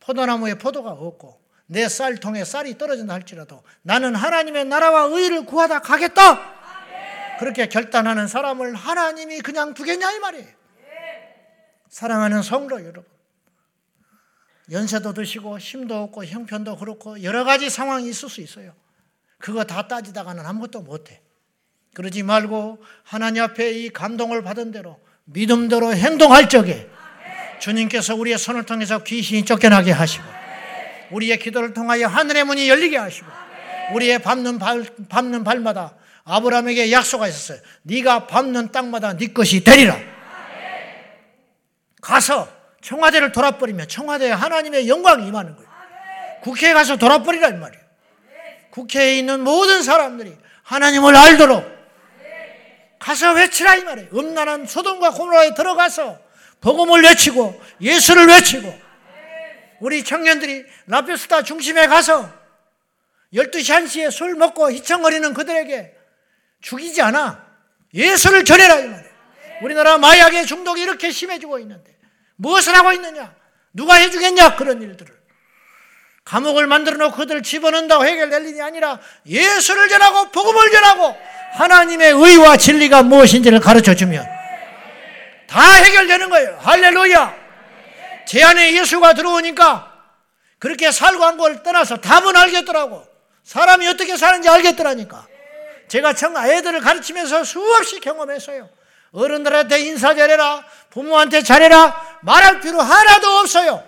포도나무에 포도가 없고 내 쌀통에 쌀이 떨어진다 할지라도 나는 하나님의 나라와 의를 구하다 가겠다. 그렇게 결단하는 사람을 하나님이 그냥 두겠냐 이 말이에요. 사랑하는 성도 여러분. 연세도 드시고 힘도 없고 형편도 그렇고 여러 가지 상황이 있을 수 있어요. 그거 다 따지다가는 아무것도 못해. 그러지 말고 하나님 앞에 이 감동을 받은 대로 믿음대로 행동할 적에 주님께서 우리의 손을 통해서 귀신이 쫓겨나게 하시고 우리의 기도를 통하여 하늘의 문이 열리게 하시고 우리의 밟는 발, 밟는 발마다 아브라함에게 약속가 있었어요. 네가 밟는 땅마다 네 것이 되리라. 가서 청와대를 돌아버리면 청와대에 하나님의 영광이 임하는 거예요. 국회에 가서 돌아버리라 이 말이에요. 국회에 있는 모든 사람들이 하나님을 알도록 가서 외치라 이 말이에요. 음란한 소돔과 고모라에 들어가서 복음을 외치고 예수를 외치고 우리 청년들이 라피스타 중심에 가서 12시 1시에 술 먹고 희청거리는 그들에게 죽이지 않아. 예수를 전해라 이 말이에요. 우리나라 마약의 중독이 이렇게 심해지고 있는데 무엇을 하고 있느냐? 누가 해주겠냐? 그런 일들을. 감옥을 만들어 놓고 그들을 집어넣는다고 해결될 일이 아니라 예수를 전하고 복음을 전하고 하나님의 의와 진리가 무엇인지를 가르쳐 주면 다 해결되는 거예요. 할렐루야. 제 안에 예수가 들어오니까 그렇게 살고 한 걸 떠나서 답은 알겠더라고. 사람이 어떻게 사는지 알겠더라니까. 제가 청 애들을 가르치면서 수없이 경험했어요. 어른들한테 인사 잘해라. 부모한테 잘해라. 말할 필요 하나도 없어요.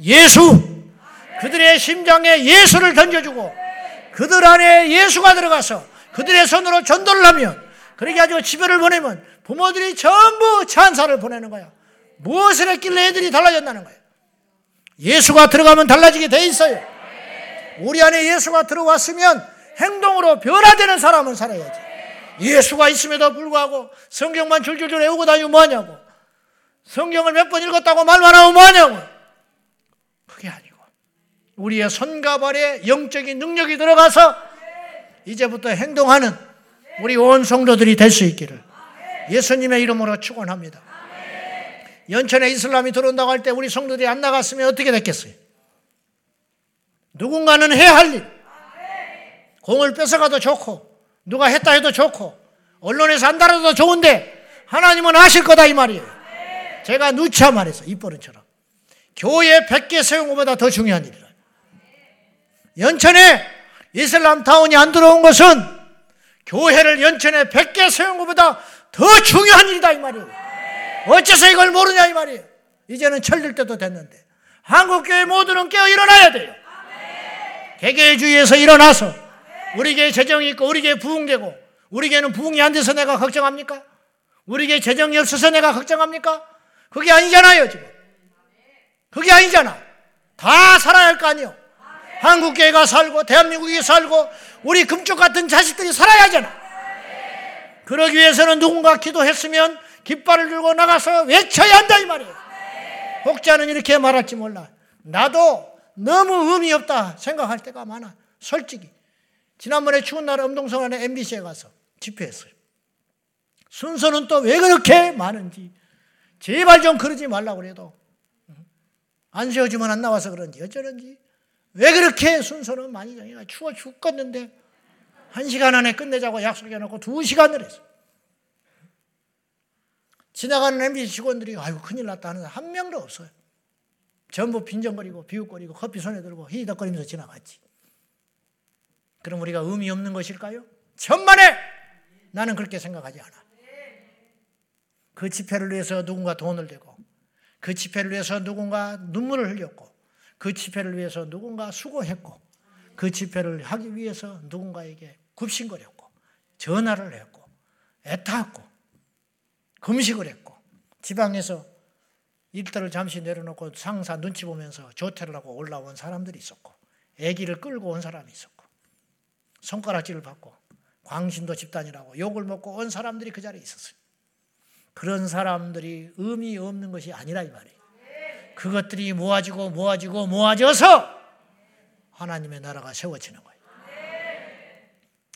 예수. 그들의 심장에 예수를 던져주고 그들 안에 예수가 들어가서 그들의 손으로 전도를 하면 그렇게 가지고 집회를 보내면 부모들이 전부 찬사를 보내는 거야. 무엇을 했길래 애들이 달라졌다는 거예요. 예수가 들어가면 달라지게 돼 있어요. 우리 안에 예수가 들어왔으면 행동으로 변화되는 사람은 살아야지. 예수가 있음에도 불구하고 성경만 줄줄줄 외우고 다니면 뭐하냐고. 성경을 몇 번 읽었다고 말만 하면 뭐하냐고. 우리의 손과 발에 영적인 능력이 들어가서 이제부터 행동하는 우리 온 성도들이 될 수 있기를 예수님의 이름으로 축원합니다. 연천에 이슬람이 들어온다고 할 때 우리 성도들이 안 나갔으면 어떻게 됐겠어요? 누군가는 해야 할 일. 공을 뺏어가도 좋고, 누가 했다 해도 좋고, 언론에서 안 달아도 좋은데, 하나님은 아실 거다 이 말이에요. 제가 누차 말해서, 입버릇처럼. 교회 100개 세운 것보다 더 중요한 일이라. 연천에 이슬람 타운이 안 들어온 것은 교회를 연천에 100개 세운 것보다 더 중요한 일이다 이 말이에요. 어째서 이걸 모르냐 이 말이에요. 이제는 철들 때도 됐는데 한국교회 모두는 깨어 일어나야 돼요. 개개주의에서 일어나서 우리 교회 재정이 있고 우리 교회 부흥되고 우리 교회는 부흥이 안 돼서 내가 걱정합니까? 우리 교회 재정이 없어서 내가 걱정합니까? 그게 아니잖아요 지금. 그게 아니잖아. 다 살아야 할 거 아니에요. 한국 교회가 살고 대한민국이 살고 우리 금쪽 같은 자식들이 살아야 하잖아. 그러기 위해서는 누군가 기도했으면 깃발을 들고 나가서 외쳐야 한다 이 말이에요. 혹자는 이렇게 말할지 몰라. 나도 너무 의미 없다 생각할 때가 많아. 솔직히. 지난번에 추운 날 음동성 안에 MBC에 가서 집회했어요. 순서는 또 왜 그렇게 많은지 제발 좀 그러지 말라고 그래도 안 세워주면 안 나와서 그런지 어쩌는지 왜 그렇게 순서는 많이 정해가 추워 죽겠는데 한 시간 안에 끝내자고 약속해놓고 두 시간을 했어. 지나가는 MBC 직원들이 아이고 큰일 났다 하는 한 명도 없어요. 전부 빈정거리고 비웃거리고 커피 손에 들고 히덕거리면서 지나갔지. 그럼 우리가 의미 없는 것일까요? 천만에 나는 그렇게 생각하지 않아. 그 집회를 위해서 누군가 돈을 대고 그 집회를 위해서 누군가 눈물을 흘렸고 그 집회를 위해서 누군가 수고했고 그 집회를 하기 위해서 누군가에게 굽신거렸고 전화를 했고 애탔고 금식을 했고 지방에서 일터를 잠시 내려놓고 상사 눈치 보면서 조퇴를 하고 올라온 사람들이 있었고 아기를 끌고 온 사람이 있었고 손가락질을 받고 광신도 집단이라고 욕을 먹고 온 사람들이 그 자리에 있었어요. 그런 사람들이 의미 없는 것이 아니라 이 말이에요. 그것들이 모아지고 모아지고 모아져서 하나님의 나라가 세워지는 거예요.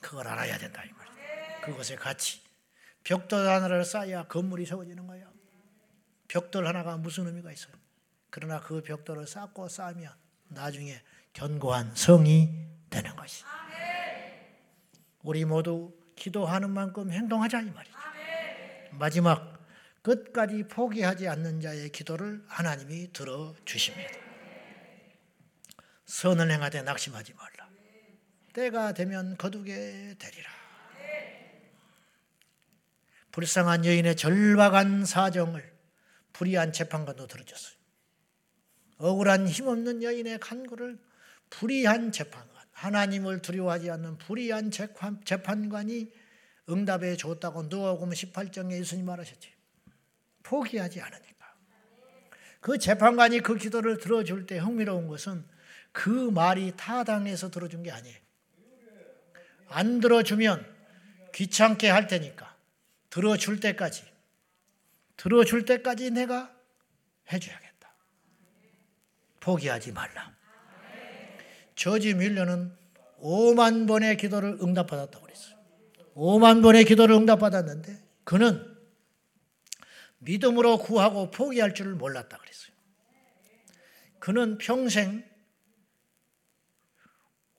그걸 알아야 된다 이 말이에요. 그것의 가치. 벽돌 하나를 쌓아야 건물이 세워지는 거예요. 벽돌 하나가 무슨 의미가 있어요? 그러나 그 벽돌을 쌓고 쌓으면 나중에 견고한 성이 되는 것이. 우리 모두 기도하는 만큼 행동하자 이 말이죠. 마지막 끝까지 포기하지 않는 자의 기도를 하나님이 들어 주십니다. 선을 행하되 낙심하지 말라. 때가 되면 거두게 되리라. 불쌍한 여인의 절박한 사정을 불의한 재판관도 들어줬어요. 억울한 힘없는 여인의 간구를 불의한 재판관, 하나님을 두려워하지 않는 불의한 재판관이 응답해 줬다고 누가복음 18장에 예수님 말하셨지. 포기하지 않으니까. 그 재판관이 그 기도를 들어줄 때 흥미로운 것은 그 말이 타당해서 들어준 게 아니에요. 안 들어주면 귀찮게 할 테니까 들어줄 때까지 들어줄 때까지 내가 해줘야겠다. 포기하지 말라. 저지 밀려는 5만 번의 기도를 응답받았다고 그랬어요. 5만 번의 기도를 응답받았는데 그는 믿음으로 구하고 포기할 줄을 몰랐다 그랬어요. 그는 평생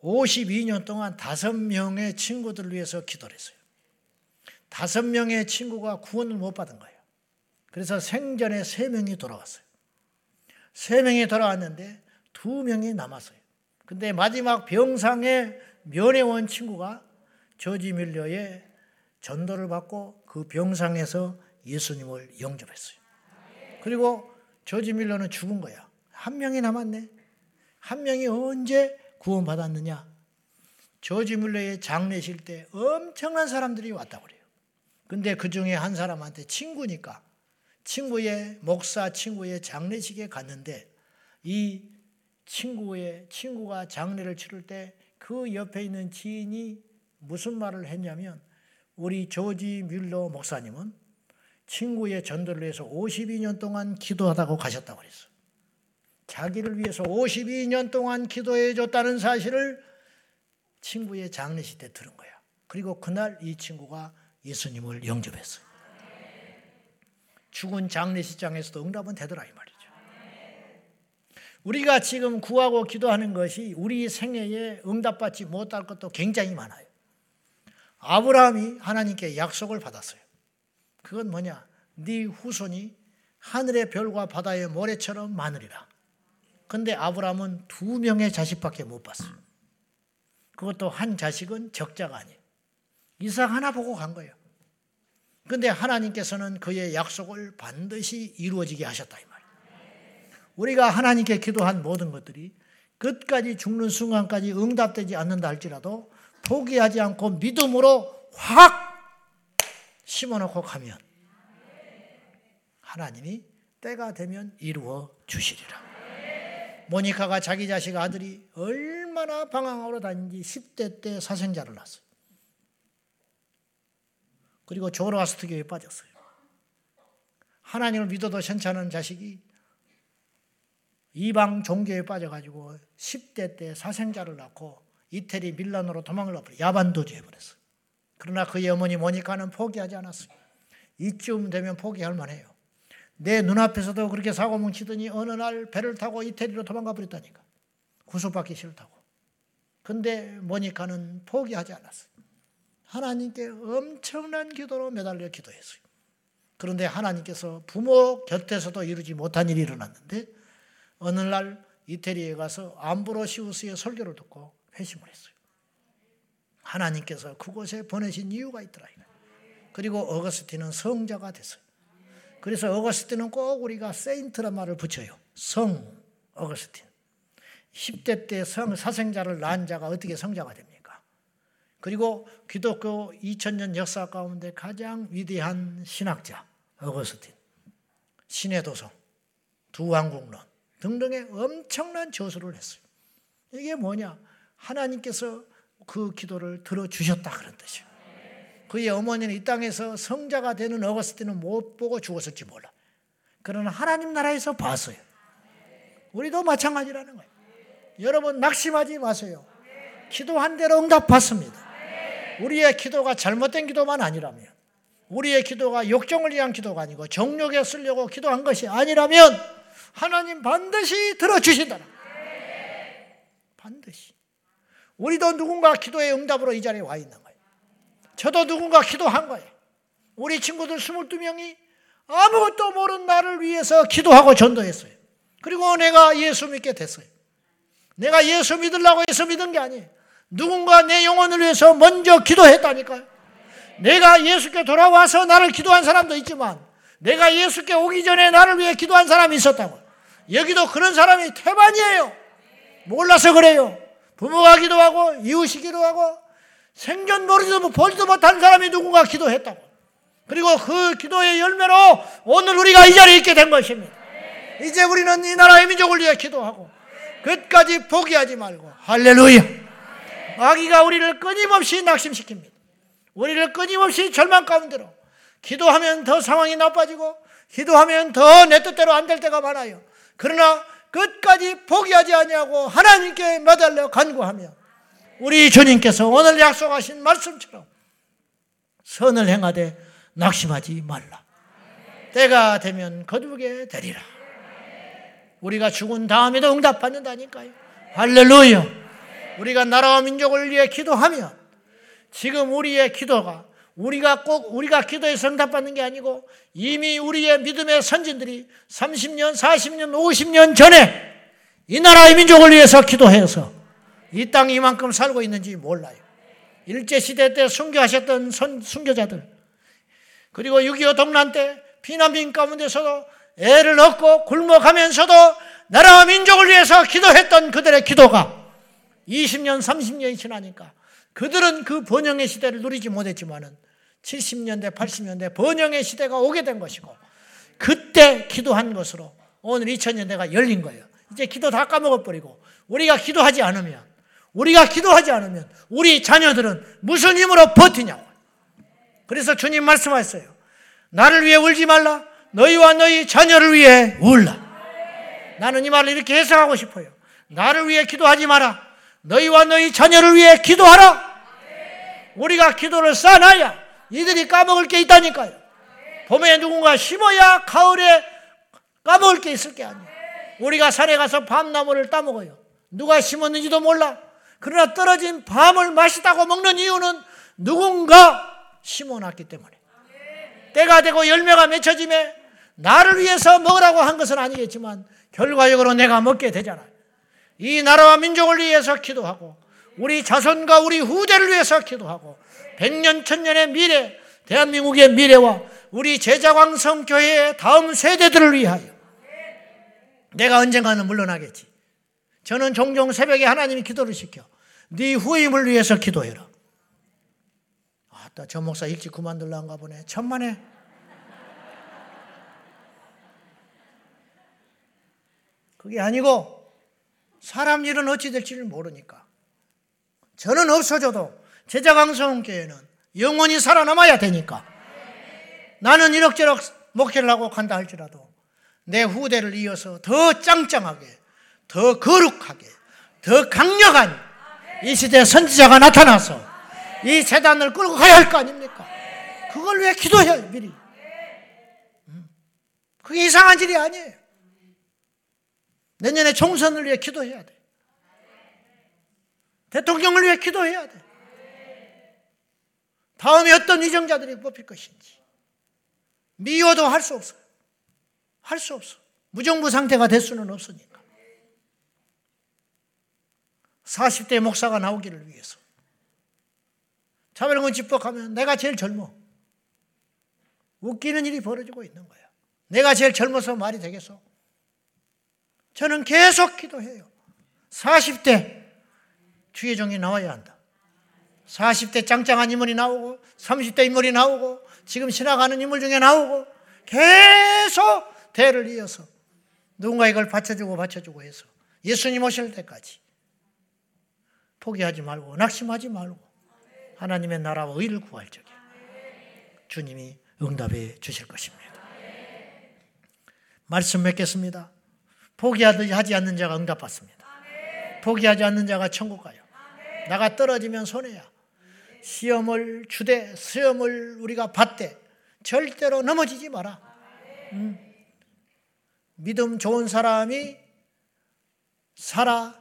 52년 동안 다섯 명의 친구들을 위해서 기도를 했어요. 다섯 명의 친구가 구원을 못 받은 거예요. 그래서 생전에 세 명이 돌아왔어요. 세 명이 돌아왔는데 두 명이 남았어요. 근데 마지막 병상에 면회온 친구가 조지 밀러의 전도를 받고 그 병상에서 예수님을 영접했어요. 그리고 조지 밀러는 죽은 거야. 한 명이 남았네. 한 명이 언제 구원받았느냐? 조지 밀러의 장례식 때 엄청난 사람들이 왔다 그래요. 근데 그 중에 한 사람한테 친구니까 친구의 목사 친구의 장례식에 갔는데 이 친구의 친구가 장례를 치를 때 그 옆에 있는 지인이 무슨 말을 했냐면 우리 조지 뮬러 목사님은 친구의 전도를 위해서 52년 동안 기도하다고 가셨다고 그랬어. 자기를 위해서 52년 동안 기도해 줬다는 사실을 친구의 장례식 때 들은 거야. 그리고 그날 이 친구가 예수님을 영접했어요. 죽은 장례식장에서도 응답은 되더라 이 말이죠. 우리가 지금 구하고 기도하는 것이 우리 생애에 응답받지 못할 것도 굉장히 많아요. 아브라함이 하나님께 약속을 받았어요. 그건 뭐냐? 네 후손이 하늘의 별과 바다의 모래처럼 많으리라. 근데 아브라함은 두 명의 자식밖에 못 봤어요. 그것도 한 자식은 적자가 아니에요. 이삭 하나 보고 간 거예요. 근데 하나님께서는 그의 약속을 반드시 이루어지게 하셨다 이 말이에요. 우리가 하나님께 기도한 모든 것들이 끝까지 죽는 순간까지 응답되지 않는다 할지라도 포기하지 않고 믿음으로 확 심어놓고 가면 하나님이 때가 되면 이루어 주시리라. 모니카가 자기 자식 아들이 얼마나 방황하러 다닌지 10대 때 사생자를 낳았어요. 그리고 조로아스트 교에 빠졌어요. 하나님을 믿어도 현찮은 자식이 이방 종교에 빠져가지고 10대 때 사생자를 낳고 이태리 밀란으로 도망을 가버려 야반도주 해버렸어요. 그러나 그의 어머니 모니카는 포기하지 않았어요. 이쯤 되면 포기할 만해요. 내 눈앞에서도 그렇게 사고 뭉 치더니 어느 날 배를 타고 이태리로 도망가 버렸다니까. 구속받기 싫다고. 근데 모니카는 포기하지 않았어요. 하나님께 엄청난 기도로 매달려 기도했어요. 그런데 하나님께서 부모 곁에서도 이루지 못한 일이 일어났는데 어느 날 이태리에 가서 암브로시우스의 설교를 듣고 회심을 했어요. 하나님께서 그곳에 보내신 이유가 있더라. 그리고 어거스틴은 성자가 됐어요. 그래서 어거스틴은 꼭 우리가 세인트란 말을 붙여요. 성 어거스틴. 10대 때 성 사생자를 낳은 자가 어떻게 성자가 됩니까? 그리고 기독교 2000년 역사 가운데 가장 위대한 신학자 어거스틴. 신의 도성, 두왕국론 등등의 엄청난 저술을 했어요. 이게 뭐냐? 하나님께서 그 기도를 들어주셨다 그런 뜻이에요. 그의 어머니는 이 땅에서 성자가 되는 어거스틴은 못 보고 죽었을지 몰라. 그러나 하나님 나라에서 봤어요. 우리도 마찬가지라는 거예요. 여러분 낙심하지 마세요. 기도한 대로 응답받습니다. 우리의 기도가 잘못된 기도만 아니라면 우리의 기도가 욕정을 위한 기도가 아니고 정욕에 쓰려고 기도한 것이 아니라면 하나님 반드시 들어주신다. 반드시. 우리도 누군가 기도의 응답으로 이 자리에 와 있는 거예요. 저도 누군가 기도한 거예요. 우리 친구들 22명이 아무것도 모르는 나를 위해서 기도하고 전도했어요. 그리고 내가 예수 믿게 됐어요. 내가 예수 믿으려고 예수 믿은 게 아니에요. 누군가 내 영혼을 위해서 먼저 기도했다니까요. 내가 예수께 돌아와서 나를 기도한 사람도 있지만 내가 예수께 오기 전에 나를 위해 기도한 사람이 있었다고. 여기도 그런 사람이 태반이에요. 몰라서 그래요. 부모가 기도하고 이웃이 기도하고 생전 모르지도 보지도 못한 사람이 누군가 기도했다고. 그리고 그 기도의 열매로 오늘 우리가 이 자리에 있게 된 것입니다. 이제 우리는 이 나라의 민족을 위해 기도하고 끝까지 포기하지 말고 할렐루야. 마귀가 우리를 끊임없이 낙심시킵니다. 우리를 끊임없이 절망 가운데로 기도하면 더 상황이 나빠지고 기도하면 더 내 뜻대로 안 될 때가 많아요. 그러나 끝까지 포기하지 아니하고 하나님께 매달려 간구하며 우리 주님께서 오늘 약속하신 말씀처럼 선을 행하되 낙심하지 말라. 때가 되면 거두게 되리라. 우리가 죽은 다음에도 응답받는다니까요. 할렐루야. 우리가 나라와 민족을 위해 기도하면 지금 우리의 기도가 우리가 꼭 우리가 기도해서 응답받는 게 아니고 이미 우리의 믿음의 선진들이 30년, 40년, 50년 전에 이 나라의 민족을 위해서 기도해서 이 땅이 이만큼 살고 있는지 몰라요. 일제시대 때 순교하셨던 선, 순교자들 그리고 6.25 동란 때 피난민 가운데서도 애를 얻고 굶어가면서도 나라와 민족을 위해서 기도했던 그들의 기도가 20년, 30년이 지나니까 그들은 그 번영의 시대를 누리지 못했지만은 70년대, 80년대 번영의 시대가 오게 된 것이고 그때 기도한 것으로 오늘 2000년대가 열린 거예요. 이제 기도 다 까먹어버리고 우리가 기도하지 않으면 우리가 기도하지 않으면 우리 자녀들은 무슨 힘으로 버티냐고. 그래서 주님 말씀하셨어요. 나를 위해 울지 말라. 너희와 너희 자녀를 위해 울라. 나는 이 말을 이렇게 해석하고 싶어요. 나를 위해 기도하지 마라. 너희와 너희 자녀를 위해 기도하라. 우리가 기도를 쌓아놔야 이들이 까먹을 게 있다니까요. 봄에 누군가 심어야 가을에 까먹을 게 있을 게 아니에요. 우리가 산에 가서 밤나무를 따먹어요. 누가 심었는지도 몰라. 그러나 떨어진 밤을 맛있다고 먹는 이유는 누군가 심어놨기 때문에. 때가 되고 열매가 맺혀짐에 나를 위해서 먹으라고 한 것은 아니겠지만 결과적으로 내가 먹게 되잖아요. 이 나라와 민족을 위해서 기도하고 우리 자손과 우리 후대를 위해서 기도하고 백년 천년의 미래 대한민국의 미래와 우리 제자광성 교회의 다음 세대들을 위하여 내가 언젠가는 물러나겠지. 저는 종종 새벽에 하나님이 기도를 시켜. 네 후임을 위해서 기도해라. 아따 저 목사 일찍 그만둘란가 보네. 천만에. 그게 아니고 사람 일은 어찌 될지를 모르니까. 저는 없어져도 제자강성교회는 영원히 살아남아야 되니까. 나는 이럭저럭 목회를 하고 간다 할지라도 내 후대를 이어서 더 짱짱하게, 더 거룩하게, 더 강력한 이 시대 선지자가 나타나서 이 재단을 끌고 가야 할 거 아닙니까? 그걸 왜 기도해요, 미리? 음. 그게 이상한 일이 아니에요. 내년에 총선을 위해 기도해야 돼. 대통령을 위해 기도해야 돼. 다음에 어떤 위정자들이 뽑힐 것인지. 미워도 할 수 없어요. 할 수 없어. 무정부 상태가 될 수는 없으니까. 40대 목사가 나오기를 위해서. 차별군 집복하면 내가 제일 젊어. 웃기는 일이 벌어지고 있는 거야. 내가 제일 젊어서 말이 되겠어? 저는 계속 기도해요. 40대 주의종이 나와야 한다. 40대 짱짱한 인물이 나오고 30대 인물이 나오고 지금 지나가는 인물 중에 나오고 계속 대를 이어서 누군가 이걸 받쳐주고 받쳐주고 해서 예수님 오실 때까지 포기하지 말고 낙심하지 말고 하나님의 나라와 의를 구할 적에 주님이 응답해 주실 것입니다. 말씀 맺겠습니다. 포기하지 않는 자가 응답받습니다. 포기하지 않는 자가 천국 가요. 나가 떨어지면 손해야. 시험을 주되 시험을 우리가 받되 절대로 넘어지지 마라. 음. 믿음 좋은 사람이 살아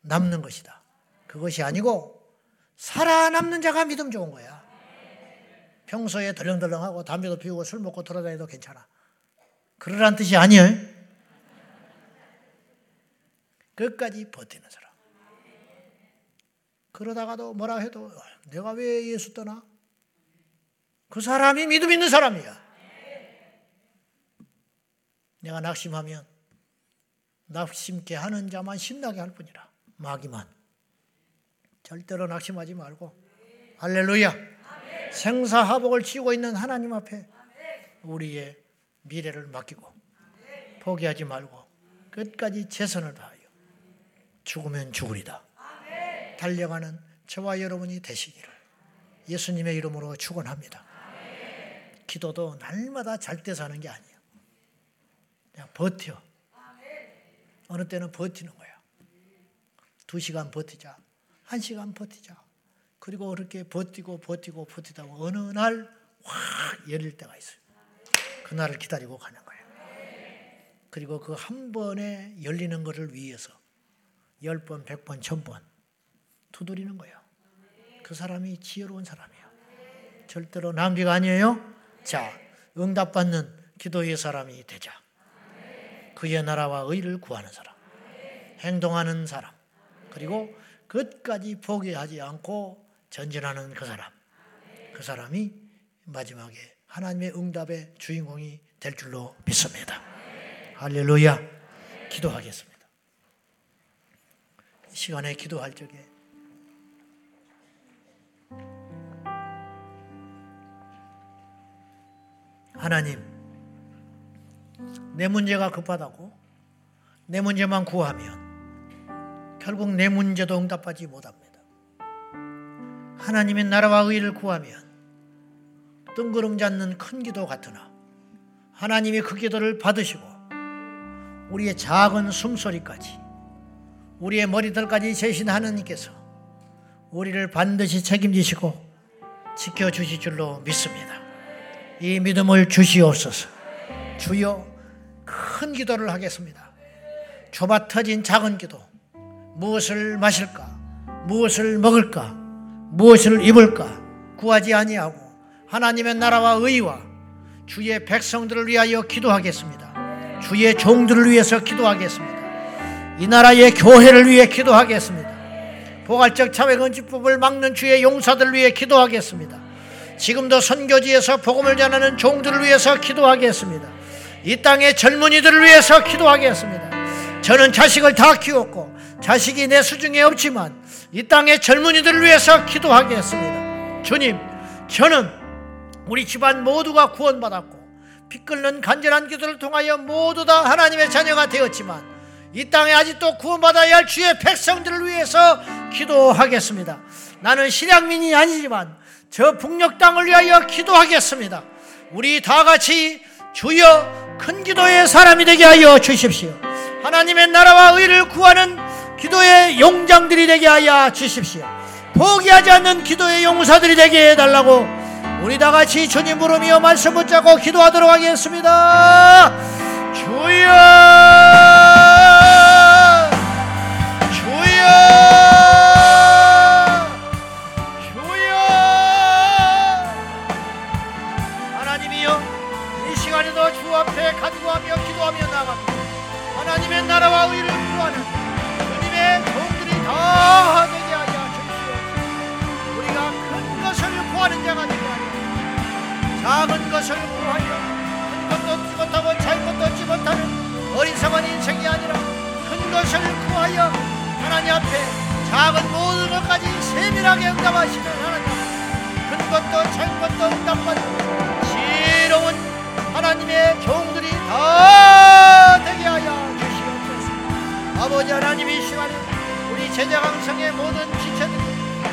남는 것이다. 그것이 아니고 살아남는 자가 믿음 좋은 거야. 평소에 덜렁덜렁하고 담배도 피우고 술 먹고 돌아다녀도 괜찮아. 그러란 뜻이 아니에요. 끝까지 버티는 사람. 그러다가도 뭐라 해도 내가 왜 예수 떠나? 그 사람이 믿음 있는 사람이야. 내가 낙심하면 낙심케 하는 자만 신나게 할 뿐이라. 마귀만. 절대로 낙심하지 말고. 할렐루야. 생사하복을 지고 있는 하나님 앞에 우리의 미래를 맡기고 포기하지 말고 끝까지 최선을 다하여 죽으면 죽으리다. 달려가는 저와 여러분이 되시기를 예수님의 이름으로 축원합니다. 기도도 날마다 잘 때 사는 게 아니에요. 그냥 버텨. 어느 때는 버티는 거야. 두 시간 버티자. 한 시간 버티자. 그리고 그렇게 버티고 버티고 버티다 가 어느 날 확 열릴 때가 있어요. 그날을 기다리고 가는 거예요. 그리고 그 한 번에 열리는 것을 위해서 열 번, 백 번, 천 번 두드리는 거예요. 그 사람이 지혜로운 사람이에요. 절대로 낭비가 아니에요. 자, 응답받는 기도의 사람이 되자. 그의 나라와 의를 구하는 사람, 행동하는 사람, 그리고 끝까지 포기하지 않고 전진하는 그 사람. 그 사람이 마지막에 하나님의 응답의 주인공이 될 줄로 믿습니다. 할렐루야. 기도하겠습니다. 시간에 기도할 적에 하나님 내 문제가 급하다고 내 문제만 구하면 결국 내 문제도 응답하지 못합니다. 하나님의 나라와 의를 구하면 뜬구름 잡는 큰 기도 같으나 하나님이 그 기도를 받으시고 우리의 작은 숨소리까지 우리의 머리들까지 재신 하나님께서 우리를 반드시 책임지시고 지켜주실 줄로 믿습니다. 이 믿음을 주시옵소서. 주여 큰 기도를 하겠습니다. 좁아 터진 작은 기도. 무엇을 마실까? 무엇을 먹을까? 무엇을 입을까? 구하지 아니하고 하나님의 나라와 의와 주의 백성들을 위하여 기도하겠습니다. 주의 종들을 위해서 기도하겠습니다. 이 나라의 교회를 위해 기도하겠습니다. 포괄적 차회건축법을 막는 주의 용사들을 위해 기도하겠습니다. 지금도 선교지에서 복음을 전하는 종들을 위해서 기도하겠습니다. 이 땅의 젊은이들을 위해서 기도하겠습니다. 저는 자식을 다 키웠고 자식이 내 수중에 없지만 이 땅의 젊은이들을 위해서 기도하겠습니다. 주님, 저는 우리 집안 모두가 구원받았고 피 끓는 간절한 기도를 통하여 모두 다 하나님의 자녀가 되었지만 이 땅에 아직도 구원받아야 할 주의 백성들을 위해서 기도하겠습니다. 나는 실향민이 아니지만 저 북녘 땅을 위하여 기도하겠습니다. 우리 다 같이 주여 큰 기도의 사람이 되게 하여 주십시오. 하나님의 나라와 의를 구하는 기도의 용장들이 되게 하여 주십시오. 포기하지 않는 기도의 용사들이 되게 해달라고 우리 다 같이 주님 부르며 말씀 붙잡고 기도하도록 하겠습니다. 주여! 작은 것을 구하여 큰 것도 얻지 못하고 작은 것도 얻지 못하는 어리석은 인생이 아니라 큰 것을 구하여 하나님 앞에 작은 모든 것까지 세밀하게 응답하시는 하나님 큰 것도 작은 것도 응답받는 지혜로운 하나님의 종들이 다 되게 하여 아버지 하나님 이 시간에 우리 제자강성의 모든 지체들이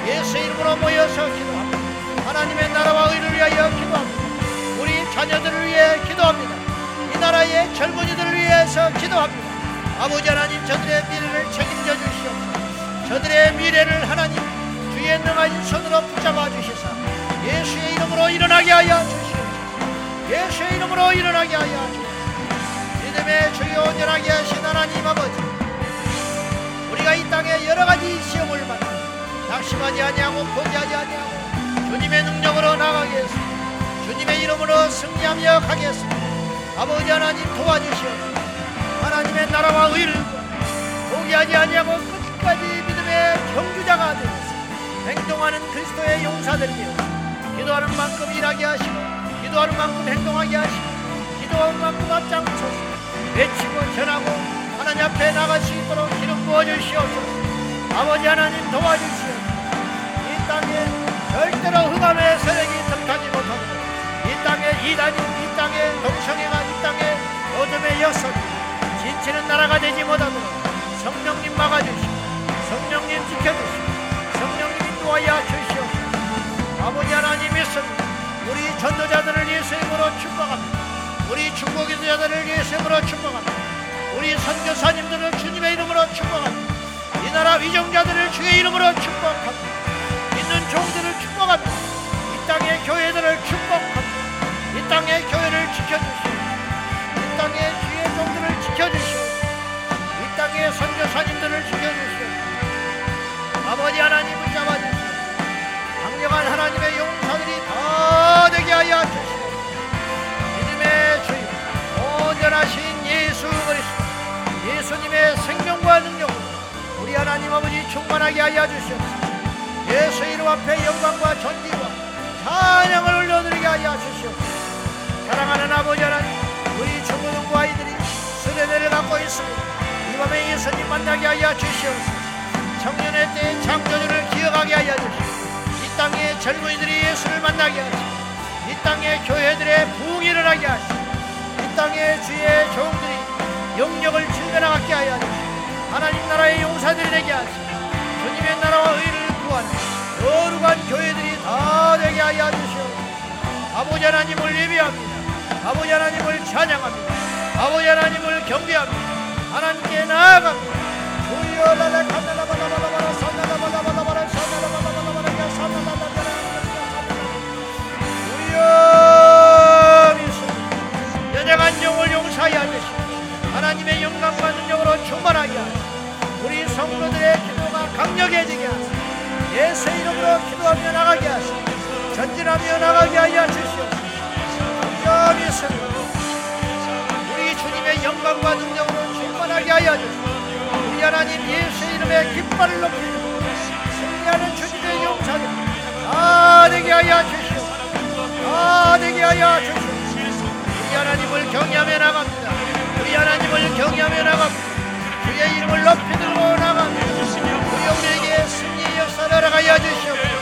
예수 이름으로 모여서 기도합니다. 하나님의 나라와 의를 위하여 기도합니다. 자녀들을 위해 기도합니다. 이 나라의 젊은이들을 위해서 기도합니다. 아버지 하나님 저들의 미래를 책임져 주시옵소서. 저들의 미래를 하나님 주의 능하신 손으로 붙잡아 주시사 예수의 이름으로 일어나게 하여 주시옵소서. 예수의 이름으로 일어나게 하여 주시옵소서. 믿음의 주여 온전하게 하신 하나님 아버지 우리가 이 땅에 여러 가지 시험을 받고 낙심하지 아니하고 포기하지 아니하고 주님의 능력으로 나가겠습니다. 주님의 이름으로 승리하며 가겠습니다. 아버지 하나님 도와주시옵소서. 하나님의 나라와 의를 포기하지 아니하고 끝까지 믿음의 경주자가 되어서 행동하는 그리스도의 용사들이 되어 기도하는 만큼 일하게 하시고 기도하는 만큼 행동하게 하시고 기도하는 만큼 앞장서서 외치고 전하고 하나님 앞에 나갈 수 있도록 기름 부어주시옵소서 아버지 하나님 도와주시옵소서 이 땅에 절대로 흑암의 세력이 이 이단이 이 땅에 동성애가 이 땅에 어둠의 역사이 진치는 나라가 되지 못하도록 성령님 막아주시고 성령님 지켜주시고 성령님 인도하여 주시옵소서 아버지 하나님 믿습니다 우리 전도자들을 예수 이름으로 축복합니다 우리 중국인자들을 예수 이름으로 축복합니다 우리 선교사님들을 주님의 이름으로 축복합니다. 이 나라 위정자들을 주의 이름으로 축복합니다. 있는 종들을 축복합니다. 이 땅의 교회들을 축복합니다. 이 땅의 교회를 지켜주시오. 이 땅의 주의 종들을 지켜주시오. 이 땅의 선교사님들을 지켜주시오. 아버지 하나님을 잡아주시오. 강력한 하나님의 용사들이 더 되게 하여 주시오. 믿음의 주인 온전하신 예수 그리스도 예수님의 생명과 능력으로 우리 하나님 아버지 충만하게 하여 주시오 예수 이름 앞에 영광과 존귀와 찬양을 올려드리게 하여 주시옵소서. 사랑하는 아버지 하나님 우리 중고등부 아이들이 수련회를 갖고 있습니다. 이 밤에 예수님 만나게 하여 주시옵소서. 청년의 때 창조주를 기억하게 하여 주시옵소서. 이 땅의 젊은이들이 예수를 만나게 하시옵소서. 이 땅의 교회들의 부흥이 일어나게 하시옵소서. 이 땅의 주의 종들이 영역을 즐겨나가게 하여 주시옵소서. 하나님 나라의 용사들이 되게 하시옵소서. 주님의 나라와 의를 구하는 거룩한 교회들이 다 되게 하여 주시옵소서. 아버지 하나님을 예비합니다 아버지 하나님을 찬양합니다. 아버지 하나님을 경배합니다. 하나님께 나아갑니다. 주여 라라 칸나라바라바라바라 산나라바라바라바라 산나라바라바라바라 산나라바라바라 주여 미소 여자간 영을 용사하여 주시고 하나님의 영광과 능력으로 충만하게 하시고 우리 성도들의 기도가 강력해지게 하시고 예수 이름으로 기도하며 나가게 하시고 전진하며 나가게 하여 주시옵소서 주여 미소 우리 주님의 영광과 능력으로 충만하게 하여 주시고 우리 하나님 예수 이름의 깃발을 높이고 승리하는 주님의 용사들 다 되게 하여 주시옵소서. 다 되게 하여 주시옵소서. 우리 하나님을 경외하며 나갑니다. 우리 하나님을 경외하며 나갑니다. 주의 이름을 높이 들고 나갑니다. 우리 우리에게 승리의 역사를 알아가야 주시옵소서.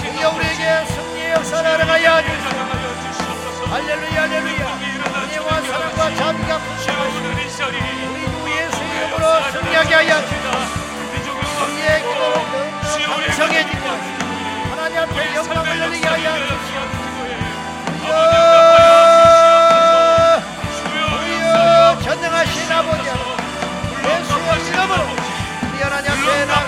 우리 우리에게 승리의 역사를 알아가야 주시옵소서 할렐루야 할렐루야. 은혜와 사랑과 자비가 우리 주 예수 이름으로 승리하게 하여 주시옵소서 우리의 강성해지게 하시고 하나님 앞에 영광을 열리게 하여 주시옵소서 우리여 전능하신 아버지 예수의 이름으로 우리 하나님 앞에 나아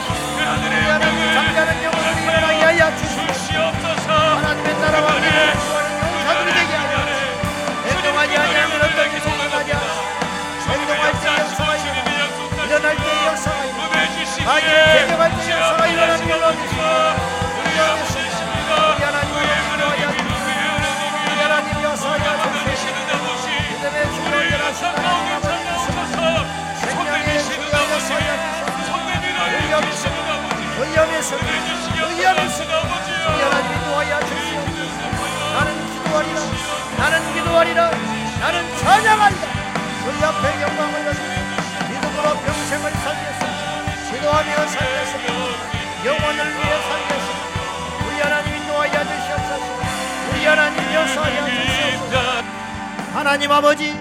주님의 하늘의 영광을 잠자는 영혼을 일어나게 주시옵소서 하나님의 나라와 하여 행동하지 아니하면 어떤 일이 않으시고 행동할 때 역사가 일어나 일어날 때 역사가 일어나 아니 대적할 때 역사가 일어나는 걸로 우리 하나님을 기도하여 주시고 우리 하나님 역사하여 주시고 믿음의 주로 일어나신 하나님 아버지 생명의 주시고 의염에서 의염에서 우리 하나님 인도하여 주시옵소서 나는 기도하리라 나는 기도하리라 나는 찬양하리라 그 옆에 영광을 돌리고 믿음으로 평생을 살겠습니다. 기도하며 살겠습니다. 영혼을 위해 살겠습니다. 우리 하나님 인도하여 주시옵소서. 우리 하나님 역사하여 주시옵소서. 하나님 아버지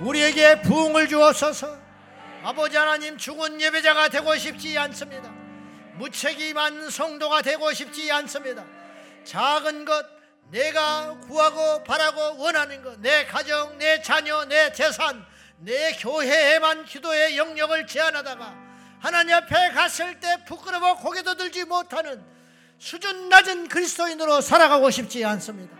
우리에게 부흥을 주옵소서. 아버지 하나님 죽은 예배자가 되고 싶지 않습니다. 무책임한 성도가 되고 싶지 않습니다. 작은 것, 내가 구하고 바라고 원하는 것, 내 가정, 내 자녀, 내 재산, 내 교회에만 기도의 영역을 제한하다가 하나님 앞에 갔을 때 부끄러워 고개도 들지 못하는 수준 낮은 그리스도인으로 살아가고 싶지 않습니다.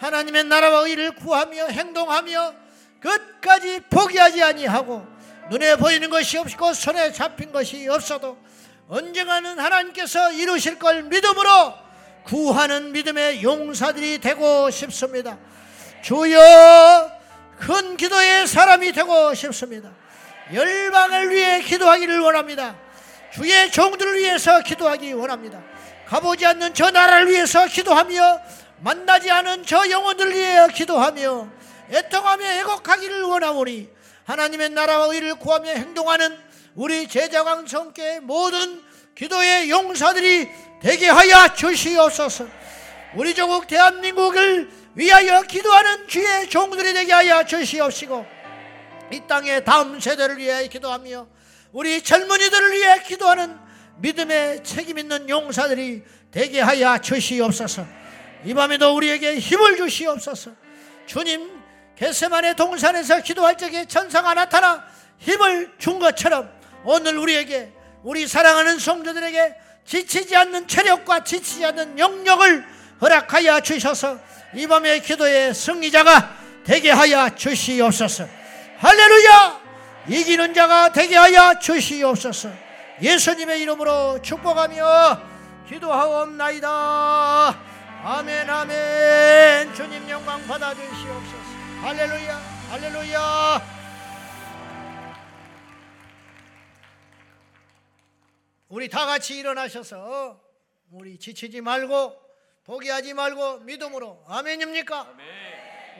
하나님의 나라와 의를 구하며 행동하며 끝까지 포기하지 아니하고 눈에 보이는 것이 없고 손에 잡힌 것이 없어도 언젠가는 하나님께서 이루실 걸 믿음으로 구하는 믿음의 용사들이 되고 싶습니다. 주여 큰 기도의 사람이 되고 싶습니다. 열방을 위해 기도하기를 원합니다. 주의 종들을 위해서 기도하기 원합니다. 가보지 않는 저 나라를 위해서 기도하며 만나지 않은 저 영혼들을 위해 기도하며 애통하며 애곡하기를 원하오니 하나님의 나라와 의를 구하며 행동하는 우리 제자광 성교의 모든 기도의 용사들이 되게 하여 주시옵소서. 우리 조국 대한민국을 위하여 기도하는 주의 종들이 되게 하여 주시옵시고 이 땅의 다음 세대를 위해 기도하며 우리 젊은이들을 위해 기도하는 믿음의 책임 있는 용사들이 되게 하여 주시옵소서. 이 밤에도 우리에게 힘을 주시옵소서. 주님 겟세만의 동산에서 기도할 적에 천사가 나타나 힘을 준 것처럼 오늘 우리에게 우리 사랑하는 성도들에게 지치지 않는 체력과 지치지 않는 영역을 허락하여 주셔서 이 밤의 기도의 승리자가 되게 하여 주시옵소서. 할렐루야! 이기는 자가 되게 하여 주시옵소서. 예수님의 이름으로 축복하며 기도하옵나이다. 아멘 아멘. 주님 영광 받아 주시옵소서. 할렐루야. 할렐루야. 우리 다 같이 일어나셔서 우리 지치지 말고 포기하지 말고 믿음으로 아멘입니까?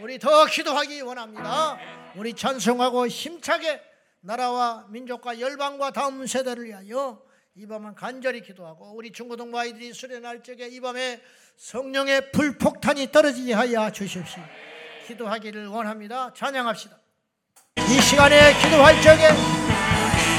우리 더 기도하기 원합니다. 우리 찬송하고 힘차게 나라와 민족과 열방과 다음 세대를 위하여 이 밤은 간절히 기도하고 우리 중고등부 아이들이 수련할 적에 이 밤에 성령의 불폭탄이 떨어지게 하여 주십시오. 기도하기를 원합니다. 찬양합시다. 이 시간에 기도할 적에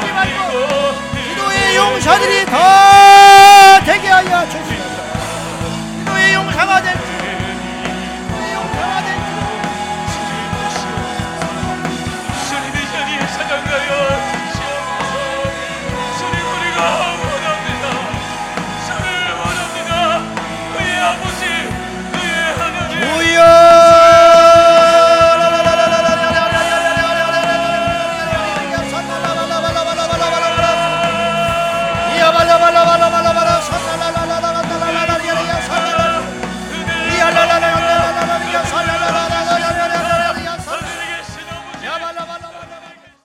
기도의 용사들이 더 되게 하여 주시옵소서 기도의 용사가 되며